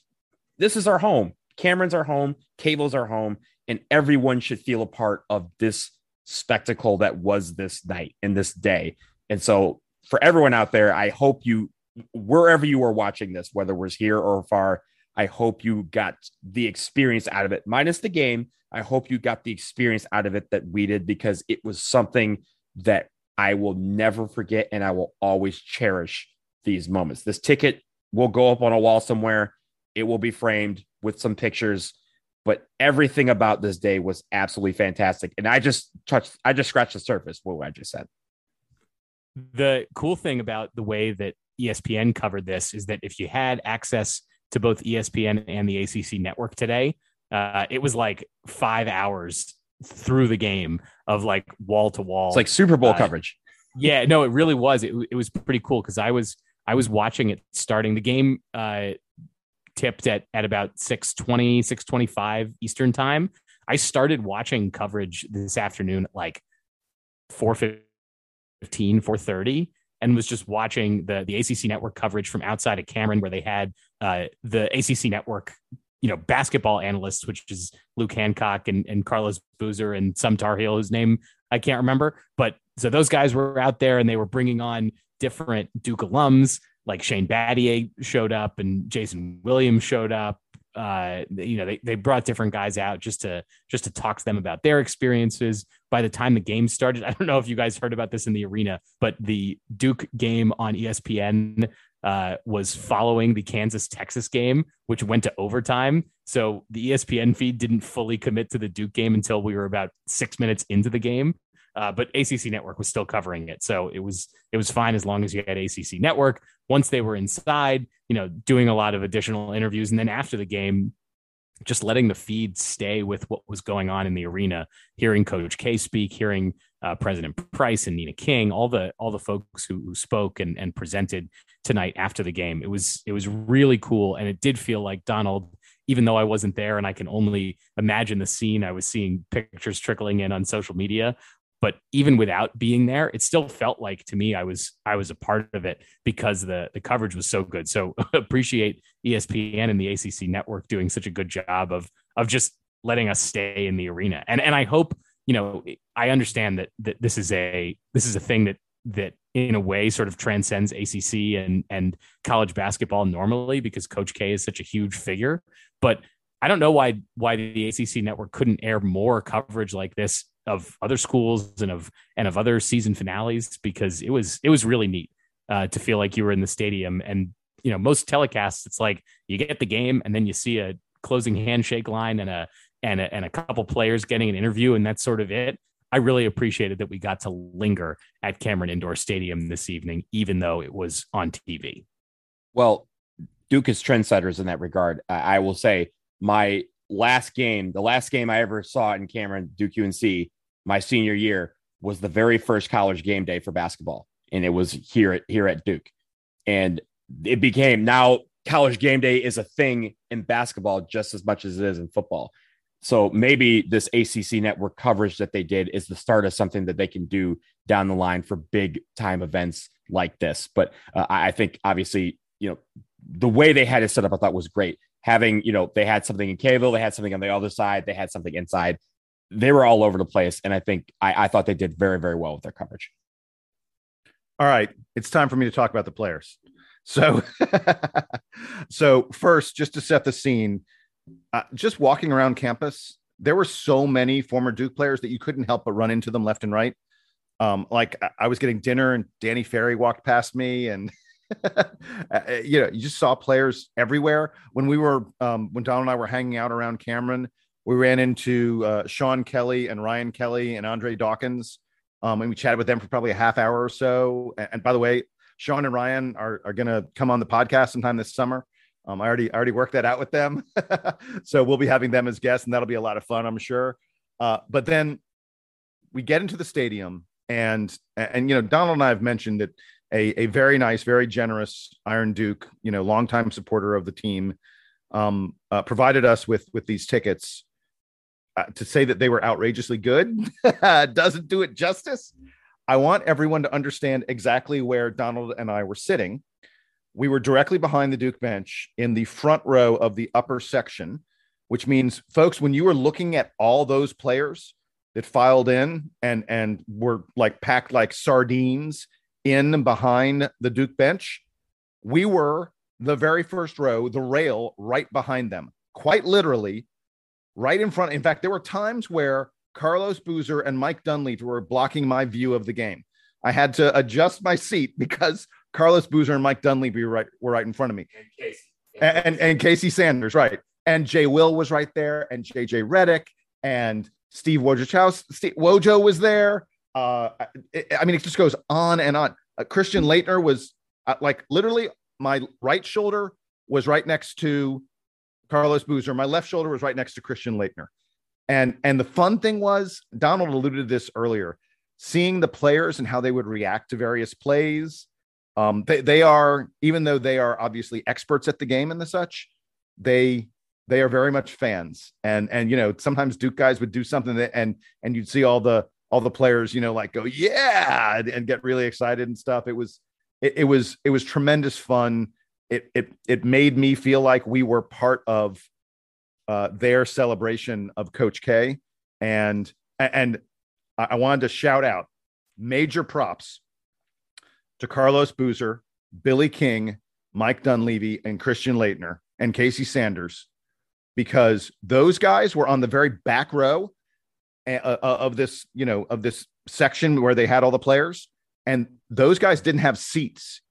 this is our home. Cameron's our home, Kville's our home, and everyone should feel a part of this spectacle that was this night and this day. And so for everyone out there, I hope you wherever you are watching this, whether we're here or far, I hope you got the experience out of it, minus the game. I hope you got the experience out of it that we did because it was something that I will never forget and I will always cherish these moments. This ticket will go up on a wall somewhere. It will be framed with some pictures, but everything about this day was absolutely fantastic. And I just touched, I just scratched the surface. What I just said. The cool thing about the way that ESPN covered this is that if you had access to both ESPN and the ACC network today, uh, it was like five hours through the game of like wall to wall. It's like Super Bowl uh, coverage. Yeah, no, it really was. It, it was pretty cool because I was I was watching it starting the game uh, tipped at at about 620 625 Eastern time. I started watching coverage this afternoon at like 415 430 and was just watching the the ACC network coverage from outside of Cameron where they had uh, the ACC network you know basketball analysts which is Luke Hancock and, and Carlos Boozer and some Tar Heel whose name I can't remember but so those guys were out there and they were bringing on different Duke alums, like Shane Battier showed up and Jason Williams showed up. Uh, you know, they, they brought different guys out just to just to talk to them about their experiences. By the time the game started, I don't know if you guys heard about this in the arena, but the Duke game on ESPN uh, was following the Kansas Texas game, which went to overtime. So the ESPN feed didn't fully commit to the Duke game until we were about six minutes into the game. Uh, but ACC Network was still covering it, so it was it was fine as long as you had ACC Network. Once they were inside, you know, doing a lot of additional interviews, and then after the game, just letting the feed stay with what was going on in the arena, hearing Coach K speak, hearing uh, President Price and Nina King, all the all the folks who, who spoke and, and presented tonight after the game. It was it was really cool, and it did feel like Donald even though I wasn't there and I can only imagine the scene, I was seeing pictures trickling in on social media but even without being there, it still felt like to me I was I was a part of it because the the coverage was so good. So appreciate ESPN and the ACC network doing such a good job of of just letting us stay in the arena. And and I hope you know I understand that that this is a this is a thing that that in a way sort of transcends ACC and and college basketball normally because Coach K is such a huge figure. But I don't know why why the ACC network couldn't air more coverage like this of other schools and of and of other season finales because it was it was really neat uh, to feel like you were in the stadium and you know most telecasts it's like you get the game and then you see a closing handshake line and a and a, and a couple players getting an interview and that's sort of it I really appreciated that we got to linger at Cameron Indoor Stadium this evening, even though it was on TV. Well, Duke is trendsetters in that regard. I, will say my last game, the last game I ever saw in Cameron, Duke UNC, my senior year, was the very first college game day for basketball, and it was here at here at Duke, and it became now college game day is a thing in basketball just as much as it is in football. So maybe this ACC network coverage that they did is the start of something that they can do down the line for big time events like this. But uh, I think obviously, you know, the way they had it set up, I thought was great. Having, you know, they had something in Kville, they had something on the other side, they had something inside. They were all over the place. And I think I, I thought they did very, very well with their coverage. All right. It's time for me to talk about the players. So, so first, just to set the scene, uh, just walking around campus, there were so many former Duke players that you couldn't help but run into them left and right. Um, like I was getting dinner and Danny Ferry walked past me, and uh, you know, you just saw players everywhere. When we were, um, when Don and I were hanging out around Cameron, we ran into uh, Sean Kelly and Ryan Kelly and Andre Dawkins, um, and we chatted with them for probably a half hour or so. And, and by the way, Sean and Ryan are, are going to come on the podcast sometime this summer. Um, I already I already worked that out with them, so we'll be having them as guests, and that'll be a lot of fun, I'm sure. Uh, but then we get into the stadium, and and you know Donald and I have mentioned that a a very nice, very generous Iron Duke, you know, longtime supporter of the team, um, uh, provided us with with these tickets. Uh, to say that they were outrageously good doesn't do it justice. I want everyone to understand exactly where Donald and I were sitting we were directly behind the Duke bench in the front row of the upper section, which means, folks, when you were looking at all those players that filed in and and were like packed like sardines in behind the Duke bench, we were the very first row, the rail right behind them, quite literally, right in front. In fact, there were times where Carlos Boozer and Mike Dunleavy were blocking my view of the game. I had to adjust my seat because Carlos Boozer and Mike Dunleavy were right, were right in front of me. And Casey. And, and, and Casey Sanders, right. And Jay Will was right there, and JJ Redick, and Steve Wojciechowski. Wojo was there. Uh, it, I mean, it just goes on and on. Uh, Christian Laettner was uh, like literally my right shoulder was right next to Carlos Boozer. My left shoulder was right next to Christian Laettner. And and the fun thing was, Donald alluded to this earlier, seeing the players and how they would react to various plays, um, they they are even though they are obviously experts at the game and the such, they they are very much fans. And and you know sometimes Duke guys would do something that and and you'd see all the all the players you know like go yeah and get really excited and stuff. It was it, it was it was tremendous fun. It it it made me feel like we were part of uh, their celebration of Coach K, and and I wanted to shout out major props to Carlos Boozer, Billy King, Mike Dunleavy, and Christian Laettner and Casey Sanders, because those guys were on the very back row of this, you know, of this section where they had all the players, and those guys didn't have seats.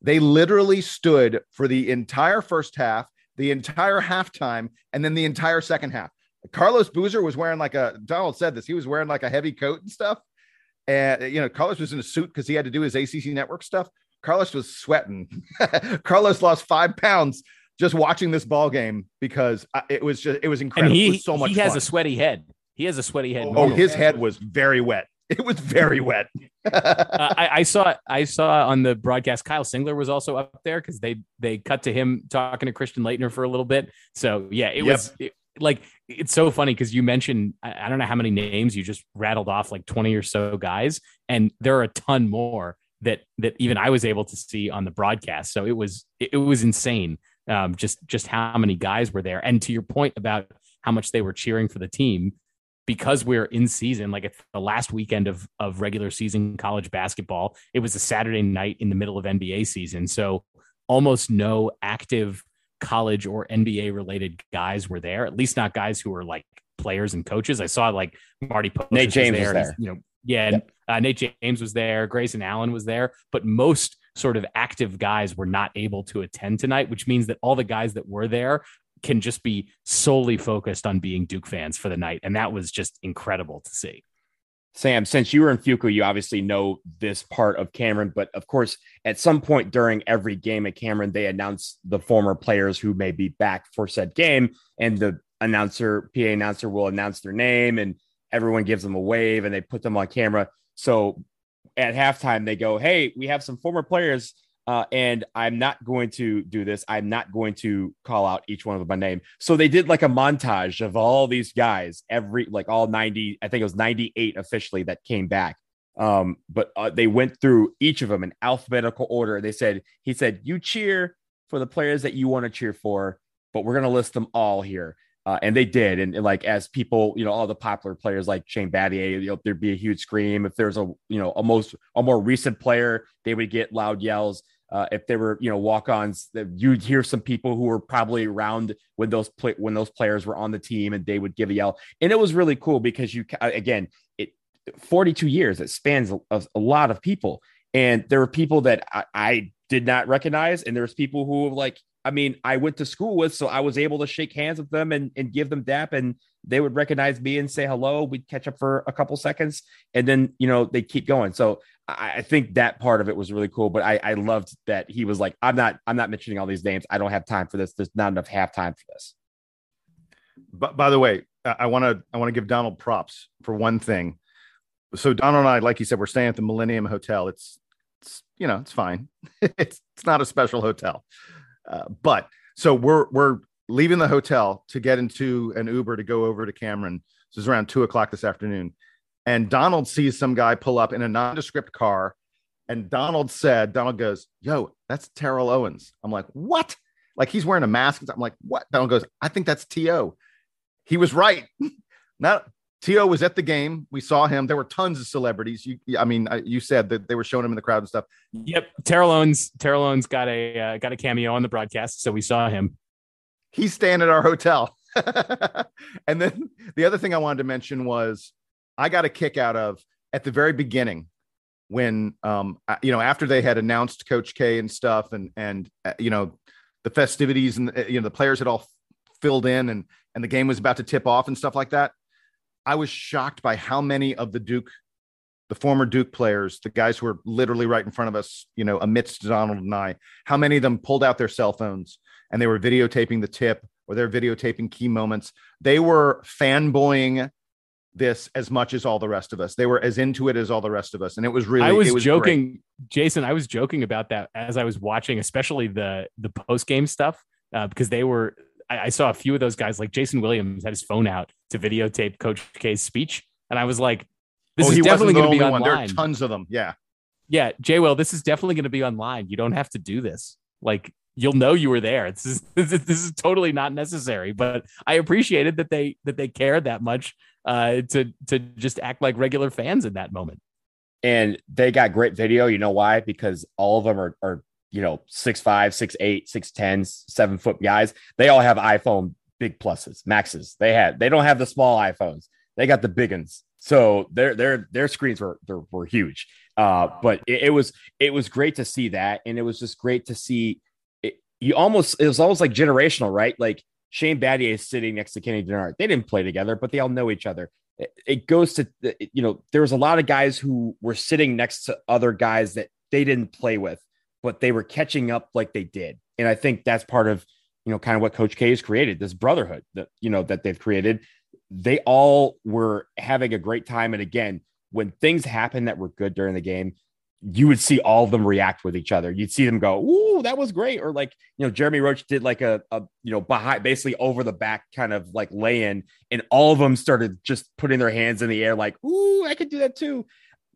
They literally stood for the entire first half, the entire halftime, and then the entire second half. Carlos Boozer was wearing like a Donald said this. He was wearing like a heavy coat and stuff. And you know, Carlos was in a suit because he had to do his ACC network stuff. Carlos was sweating. Carlos lost five pounds just watching this ball game because it was just it was incredible. And he, was so much. He has fun. a sweaty head. He has a sweaty head. Oh, his head was very wet. It was very wet. Uh, I, I, saw I saw on the broadcast Kyle Singler was also up there because they they cut to him talking to Christian Laettner for a little bit. So yeah, it yep. was it, like it's so funny because you mentioned I, I don't know how many names you just rattled off like 20 or so guys and there are a ton more that that even I was able to see on the broadcast so it was it, it was insane um, just just how many guys were there and to your point about how much they were cheering for the team because we're in season like it's the last weekend of of regular season college basketball it was a Saturday night in the middle of NBA season so almost no active college or NBA related guys were there, at least not guys who were like players and coaches. I saw like Marty Post Nate James was there. Was there. You know, yeah, yep. uh, Nate James was there, Grayson Allen was there, but most sort of active guys were not able to attend tonight, which means that all the guys that were there can just be solely focused on being Duke fans for the night. And that was just incredible to see. Sam, since you were in Fuqua, you obviously know this part of Cameron, but of course, at some point during every game at Cameron, they announce the former players who may be back for said game, and the announcer, PA announcer, will announce their name, and everyone gives them a wave, and they put them on camera. So at halftime, they go, "Hey, we have some former players uh, and I'm not going to do this. I'm not going to call out each one of them by name. So they did like a montage of all these guys, every like all 90, I think it was 98 officially that came back. Um, but uh, they went through each of them in alphabetical order. They said, he said, you cheer for the players that you want to cheer for, but we're going to list them all here. Uh, and they did. And, and, like as people, you know, all the popular players like Shane Battier, you know, there'd be a huge scream. If there's a, you know, a most a more recent player, they would get loud yells. Uh, if there were, you know, walk-ons, you'd hear some people who were probably around when those play, when those players were on the team, and they would give a yell. And it was really cool because you, again, it 42 years, it spans a, a lot of people, and there were people that I, I did not recognize, and there's people who like, I mean, I went to school with, so I was able to shake hands with them and, and give them dap, and they would recognize me and say hello. We'd catch up for a couple seconds, and then you know they keep going. So I, think that part of it was really cool. But I, I loved that he was like, I'm not I'm not mentioning all these names. I don't have time for this. There's not enough halftime for this. But by the way, I want to I want to give Donald props for one thing. So Donald and I, like you said, we're staying at the Millennium Hotel. It's it's you know it's fine. it's it's not a special hotel, uh, but so we're we're leaving the hotel to get into an Uber to go over to Cameron. This is around two o'clock this afternoon. And Donald sees some guy pull up in a nondescript car. And Donald said, Donald goes, Yo, that's Terrell Owens. I'm like, What? Like he's wearing a mask. I'm like, What? Donald goes, I think that's T.O. He was right. Not T.O. was at the game. We saw him. There were tons of celebrities. You, I mean, you said that they were showing him in the crowd and stuff. Yep, Terrell Owens. Terrell Owens got a uh, got a cameo on the broadcast, so we saw him he's staying at our hotel. and then the other thing I wanted to mention was I got a kick out of at the very beginning when um you know after they had announced Coach K and stuff and and uh, you know the festivities and uh, you know the players had all filled in and and the game was about to tip off and stuff like that. I was shocked by how many of the Duke the former Duke players, the guys who were literally right in front of us, you know, amidst Donald and I, how many of them pulled out their cell phones and they were videotaping the tip or they're videotaping key moments. They were fanboying this as much as all the rest of us. They were as into it as all the rest of us. And it was really I was, was joking, great. Jason, I was joking about that as I was watching, especially the the post game stuff, uh, because they were I, I, saw a few of those guys, like Jason Williams had his phone out to videotape Coach K's speech. And I was like, this oh, is definitely going to be online. There are tons of them. Yeah. Yeah. Jay Will, this is definitely going to be online. You don't have to do this. Like you'll know you were there. This is, this is totally not necessary, but I appreciated that they that they cared that much uh, to to just act like regular fans in that moment. And they got great video. You know why? Because all of them are are you know six five, six eight, six ten, seven foot guys. They all have iPhone big pluses, maxes. They had they don't have the small iPhones. They got the big ones. So their their their screens were were huge. Uh, but it, it was it was great to see that, and it was just great to see you almost it was almost like generational, right? Like Shane Battier is sitting next to Kenny Dennard. They didn't play together, but they all know each other. It, it goes to you know there was a lot of guys who were sitting next to other guys that they didn't play with, but they were catching up like they did, and I think that's part of you know kind of what Coach K has created this brotherhood that you know that they've created. They all were having a great time, and again, when things happened that were good during the game, you would see all of them react with each other. You'd see them go, "Ooh, that was great," or like you know, Jeremy Roach did like a, a you know behind basically over the back kind of like lay in, and all of them started just putting their hands in the air like, "Ooh, I could do that too."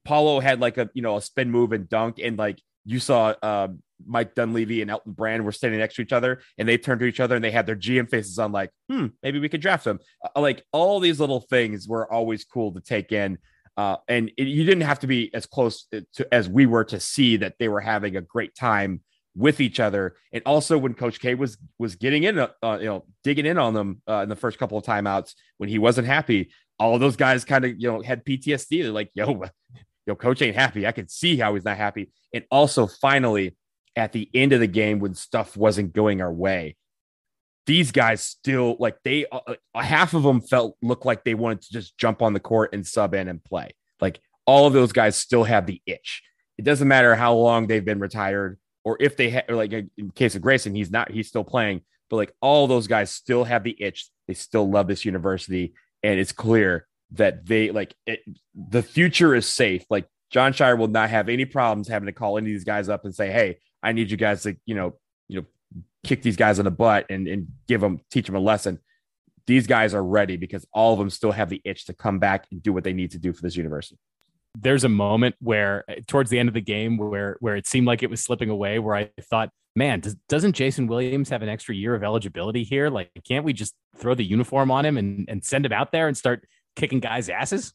Paolo had like a you know a spin move and dunk, and like you saw uh, Mike Dunleavy and Elton Brand were standing next to each other, and they turned to each other and they had their GM faces on, like, "Hmm, maybe we could draft them." Uh, like all these little things were always cool to take in. Uh, and it, you didn't have to be as close to, as we were to see that they were having a great time with each other. And also when Coach K was was getting in, uh, you know, digging in on them uh, in the first couple of timeouts when he wasn't happy, all those guys kind of you know had PTSD. They're like, "Yo, yo, Coach ain't happy. I can see how he's not happy." And also, finally, at the end of the game when stuff wasn't going our way, these guys still like they uh, uh, half of them felt looked like they wanted to just jump on the court and sub in and play. Like all of those guys still have the itch. It doesn't matter how long they've been retired or if they have like in case of Grayson, he's not he's still playing, but like all those guys still have the itch. They still love this university, and it's clear that they like it, the future is safe. Like Jon Scheyer will not have any problems having to call any of these guys up and say, "Hey, I need you guys to you know you know kick these guys in the butt and, and give them, teach them a lesson. These guys are ready because all of them still have the itch to come back and do what they need to do for this university. There's a moment where, towards the end of the game, where where it seemed like it was slipping away, where I thought, "Man, does, doesn't Jason Williams have an extra year of eligibility here? Like, can't we just throw the uniform on him and, and send him out there and start kicking guys' asses?"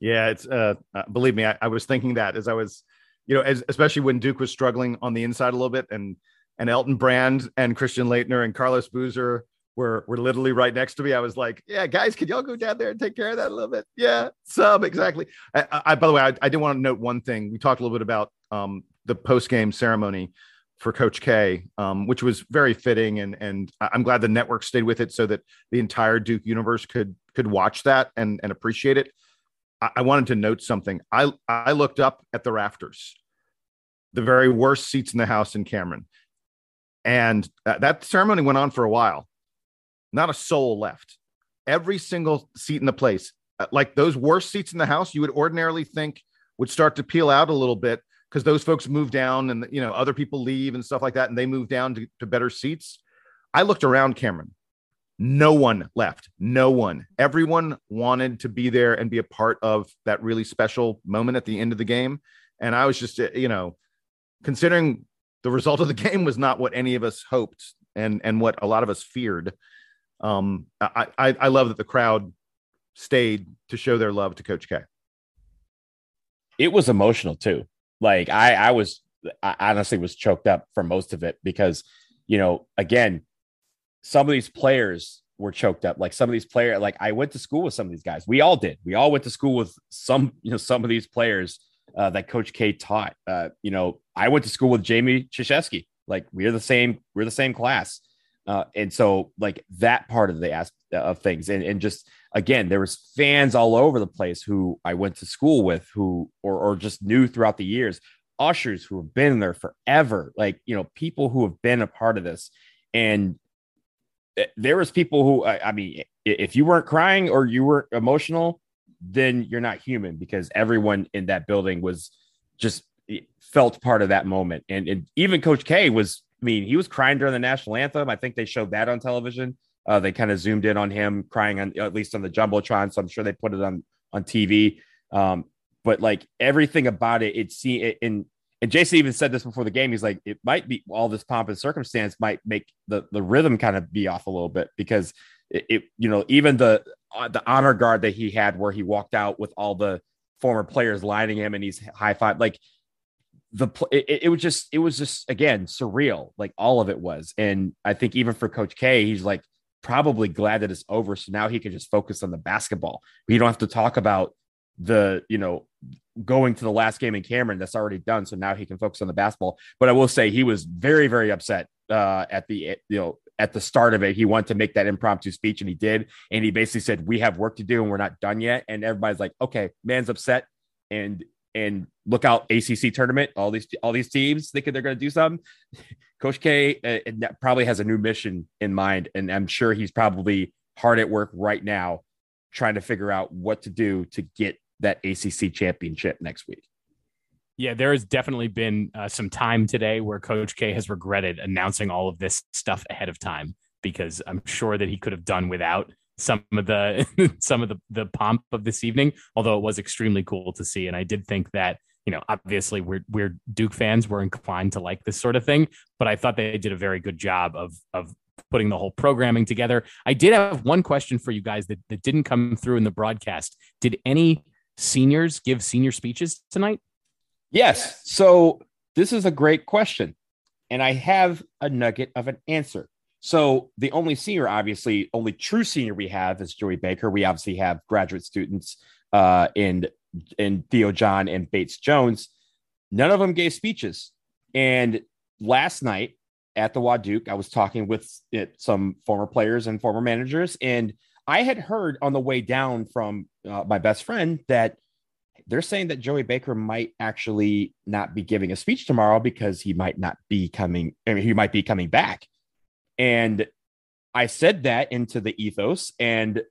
Yeah, it's uh, uh believe me, I, I was thinking that as I was, you know, as, especially when Duke was struggling on the inside a little bit, and and Elton Brand and Christian Laettner and Carlos Boozer were were literally right next to me. I was like, "Yeah, guys, could y'all go down there and take care of that a little bit?" Yeah, sub exactly. I, I by the way, I, I did want to note one thing. We talked a little bit about um, the post game ceremony for Coach K, um, which was very fitting, and and I'm glad the network stayed with it so that the entire Duke universe could could watch that and and appreciate it. I, I wanted to note something. I I looked up at the rafters, the very worst seats in the house in Cameron and that ceremony went on for a while. Not a soul left. Every single seat in the place, uh, like those worst seats in the house, you would ordinarily think would start to peel out a little bit because those folks move down and you know other people leave and stuff like that, and they move down to, to better seats. I looked around Cameron. No one left. No one. Everyone wanted to be there and be a part of that really special moment at the end of the game. And I was just, uh, you know, considering the result of the game was not what any of us hoped and and what a lot of us feared. Um, I, I, I love that the crowd stayed to show their love to Coach K. It was emotional too. Like I I was I honestly was choked up for most of it because you know again some of these players were choked up. Like some of these players, like I went to school with some of these guys. We all did. We all went to school with some, you know, some of these players uh, that Coach K taught. Uh, you know, I went to school with Jamie Krzyzewski. Like we're the same, we're the same class. Uh, and so like that part of the aspect of things and, and just again there was fans all over the place who i went to school with who or, or just knew throughout the years ushers who have been there forever like you know people who have been a part of this and there was people who I, I mean if you weren't crying or you weren't emotional then you're not human because everyone in that building was just felt part of that moment. And, and even Coach K was, I mean, he was crying during the national anthem. I think they showed that on television. Uh, they kind of zoomed in on him crying on at least on the jumbotron. So I'm sure they put it on on TV. Um, but like everything about it, it see and and Jason even said this before the game. He's like, it might be all this pomp and circumstance might make the the rhythm kind of be off a little bit because it, it you know even the uh, the honor guard that he had where he walked out with all the former players lining him and he's high five like the it, it was just it was just again surreal like all of it was and i think even for coach k he's like probably glad that it's over so now he can just focus on the basketball we don't have to talk about the you know going to the last game in cameron that's already done so now he can focus on the basketball but i will say he was very very upset uh at the you know at the start of it, he wanted to make that impromptu speech and he did. And he basically said, We have work to do and we're not done yet. And everybody's like, Okay, man's upset. And and look out ACC tournament. All these all these teams thinking they're going to do something. Coach K uh, probably has a new mission in mind, and I'm sure he's probably hard at work right now, trying to figure out what to do to get that ACC championship next week. Yeah, there has definitely been uh, some time today where Coach K has regretted announcing all of this stuff ahead of time because I'm sure that he could have done without some of the some of the the pomp of this evening. Although it was extremely cool to see, and I did think that you know obviously we're we're Duke fans, we're inclined to like this sort of thing, but I thought they did a very good job of of putting the whole programming together. I did have one question for you guys that, that didn't come through in the broadcast. Did any seniors give senior speeches tonight? Yes. So this is a great question. And I have a nugget of an answer. So the only senior, obviously, only true senior we have is Joey Baker. We obviously have graduate students uh, in in Theo John and Bates Jones. None of them gave speeches. And last night at the Waduke, I was talking with it, some former players and former managers, and I had heard on the way down from uh, my best friend that they're saying that Joey Baker might actually not be giving a speech tomorrow because he might not be coming. I mean, he might be coming back. And I said that into the ethos, and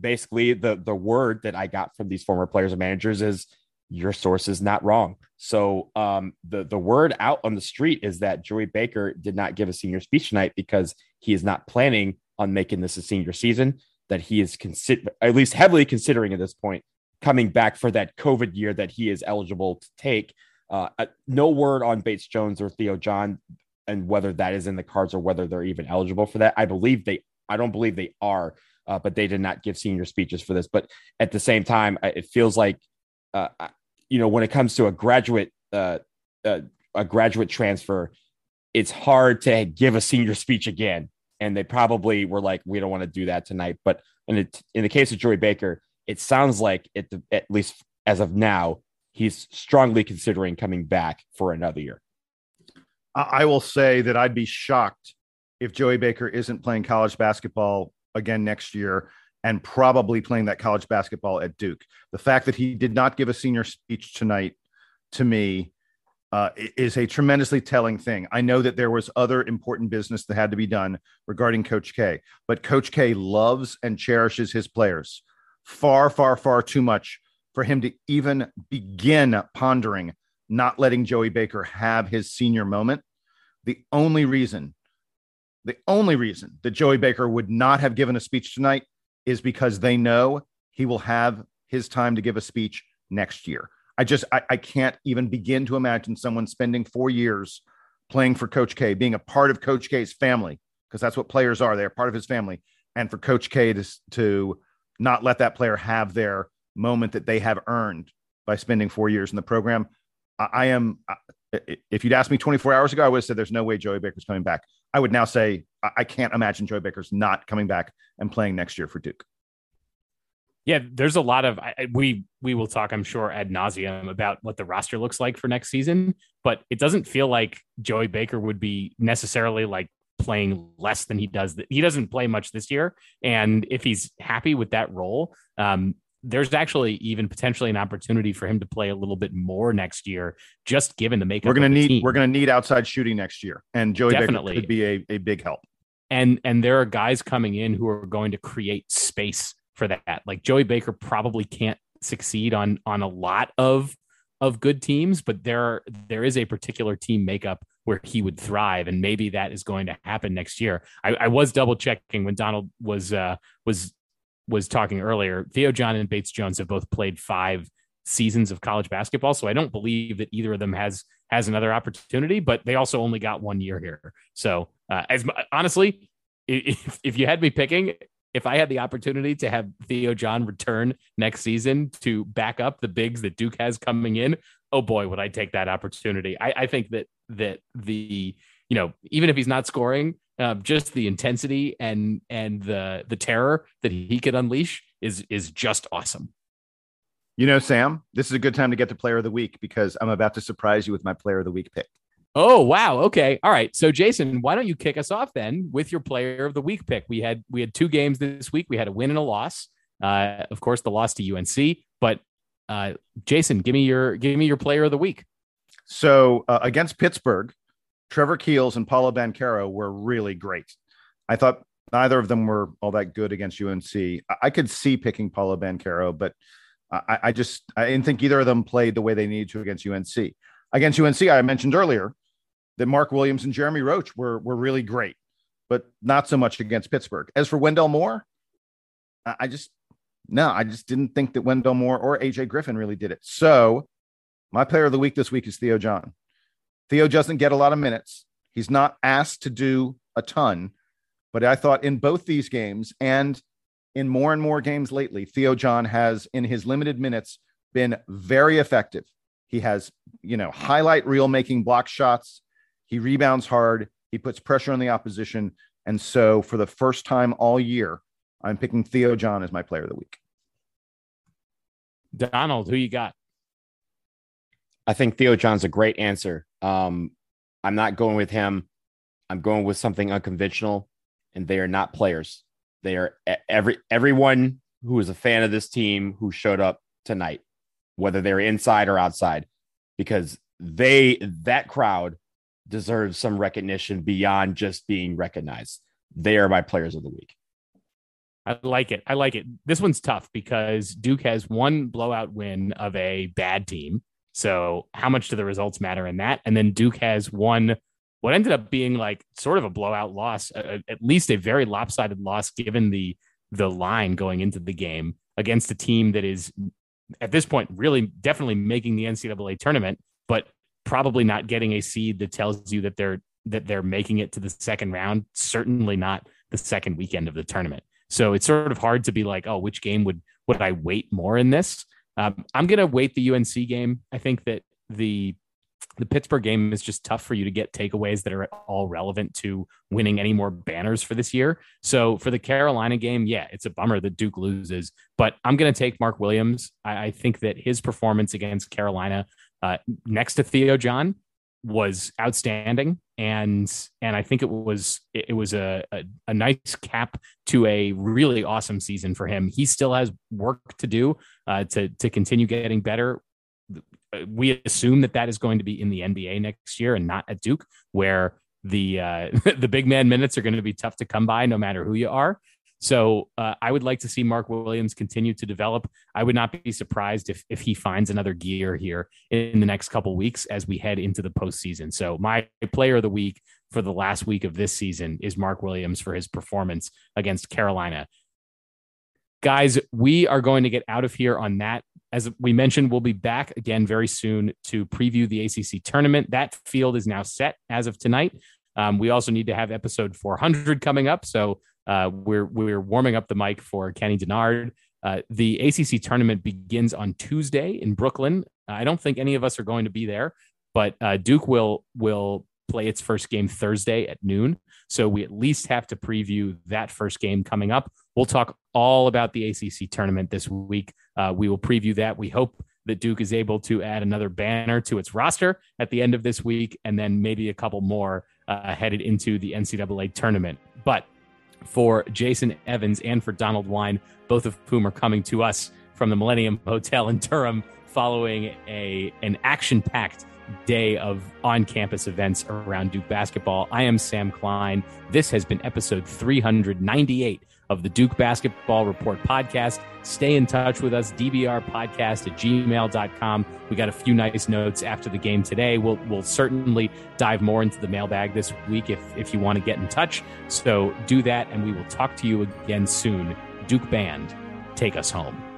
basically the the word that I got from these former players and managers is your source is not wrong. So um, the the word out on the street is that Joey Baker did not give a senior speech tonight because he is not planning on making this a senior season. That he is consider at least heavily considering at this point coming back for that COVID year that he is eligible to take. Uh, uh, no word on Bates Jones or Theo John and whether that is in the cards or whether they're even eligible for that. I believe they, I don't believe they are, uh, but they did not give senior speeches for this. But at the same time, it feels like, uh, you know, when it comes to a graduate, uh, uh, a graduate transfer, it's hard to give a senior speech again. And they probably were like, we don't want to do that tonight. But in, it, in the case of Joey Baker, it sounds like at least as of now, he's strongly considering coming back for another year. I will say that I'd be shocked if Joey Baker isn't playing college basketball again next year and probably playing that college basketball at Duke. The fact that he did not give a senior speech tonight to me uh, is a tremendously telling thing. I know that there was other important business that had to be done regarding Coach K, but Coach K loves and cherishes his players far, far, far too much for him to even begin pondering not letting Joey Baker have his senior moment. The only reason, the only reason that Joey Baker would not have given a speech tonight is because they know he will have his time to give a speech next year. I just, I, I can't even begin to imagine someone spending four years playing for Coach K, being a part of Coach K's family, because that's what players are. They're part of his family. And for Coach K to, to not let that player have their moment that they have earned by spending four years in the program. I, I am, if you'd asked me 24 hours ago, I would have said there's no way Joey Baker's coming back. I would now say I, I can't imagine Joey Baker's not coming back and playing next year for Duke. Yeah, there's a lot of I, we we will talk, I'm sure, ad nauseum about what the roster looks like for next season, but it doesn't feel like Joey Baker would be necessarily like playing less than he does. He doesn't play much this year, and if he's happy with that role, um, there's actually even potentially an opportunity for him to play a little bit more next year, just given the makeup. We're going to need team. we're going to need outside shooting next year, and Joey Definitely. Baker could be a, a big help. And and there are guys coming in who are going to create space for that. Like Joey Baker probably can't succeed on on a lot of of good teams, but there are, there is a particular team makeup where he would thrive, and maybe that is going to happen next year. I, I was double checking when Donald was uh, was was talking earlier. Theo John and Bates Jones have both played five seasons of college basketball, so I don't believe that either of them has has another opportunity. But they also only got one year here. So uh, as honestly, if if you had me picking, if I had the opportunity to have Theo John return next season to back up the bigs that Duke has coming in, oh boy, would I take that opportunity. I, I think that that the you know even if he's not scoring, uh, just the intensity and and the the terror that he could unleash is is just awesome. You know, Sam, this is a good time to get to player of the week because I'm about to surprise you with my player of the week pick. Oh wow. Okay. All right. So Jason, why don't you kick us off then with your player of the week pick? We had we had two games this week. We had a win and a loss. Uh, of course, the loss to UNC. But uh, Jason, give me your give me your player of the week. So uh, against Pittsburgh, Trevor Keels and Paolo Banchero were really great. I thought neither of them were all that good against UNC. I could see picking Paolo Banchero, but I, I just I didn't think either of them played the way they needed to against UNC. Against UNC, I mentioned earlier that Mark Williams and Jeremy Roach were were really great, but not so much against Pittsburgh. As for Wendell Moore, I, I just no, I just didn't think that Wendell Moore or AJ Griffin really did it. So my player of the week this week is Theo John. Theo doesn't get a lot of minutes. He's not asked to do a ton, but I thought in both these games and in more and more games lately, Theo John has, in his limited minutes, been very effective. He has, you know, highlight reel making block shots. He rebounds hard. He puts pressure on the opposition. And so, for the first time all year, I'm picking Theo John as my player of the week. Donald, who you got? I think Theo John's a great answer. Um, I'm not going with him. I'm going with something unconventional, and they are not players. They are every everyone who is a fan of this team who showed up tonight, whether they're inside or outside, because they that crowd deserves some recognition beyond just being recognized. They are my players of the week. I like it. I like it. This one's tough because Duke has one blowout win of a bad team. So, how much do the results matter in that? And then Duke has one what ended up being like sort of a blowout loss, uh, at least a very lopsided loss given the the line going into the game against a team that is at this point really definitely making the NCAA tournament, but probably not getting a seed that tells you that they're that they're making it to the second round. Certainly not the second weekend of the tournament. So it's sort of hard to be like, oh, which game would would I wait more in this? Um, I'm gonna wait the UNC game. I think that the the Pittsburgh game is just tough for you to get takeaways that are at all relevant to winning any more banners for this year. So for the Carolina game, yeah, it's a bummer that Duke loses, but I'm going to take Mark Williams. I, I, think that his performance against Carolina uh, next to Theo John was outstanding and and I think it was it was a, a, a nice cap to a really awesome season for him. He still has work to do uh, to to continue getting better we assume that that is going to be in the NBA next year and not at Duke, where the uh, the big man minutes are going to be tough to come by no matter who you are. So uh, I would like to see Mark Williams continue to develop. I would not be surprised if if he finds another gear here in the next couple weeks as we head into the postseason. So my player of the week for the last week of this season is Mark Williams for his performance against Carolina. Guys, we are going to get out of here on that as we mentioned, we'll be back again very soon to preview the ACC tournament. That field is now set as of tonight. Um, we also need to have episode 400 coming up, so uh, we're we're warming up the mic for Kenny Dennard. Uh, the ACC tournament begins on Tuesday in Brooklyn. I don't think any of us are going to be there, but uh, Duke will will play its first game Thursday at noon. So we at least have to preview that first game coming up. We'll talk all about the ACC tournament this week. Uh, we will preview that. We hope that Duke is able to add another banner to its roster at the end of this week, and then maybe a couple more uh, headed into the NCAA tournament. But for Jason Evans and for Donald Wine, both of whom are coming to us from the Millennium Hotel in Durham following a an action packed day of on campus events around Duke basketball. I am Sam Klein. This has been episode 398 of the Duke Basketball Report podcast. Stay in touch with us, dbr podcast at gmail.com. We got a few nice notes after the game today. We'll, we'll certainly dive more into the mailbag this week if, if you want to get in touch. So do that, and we will talk to you again soon. Duke Band, take us home.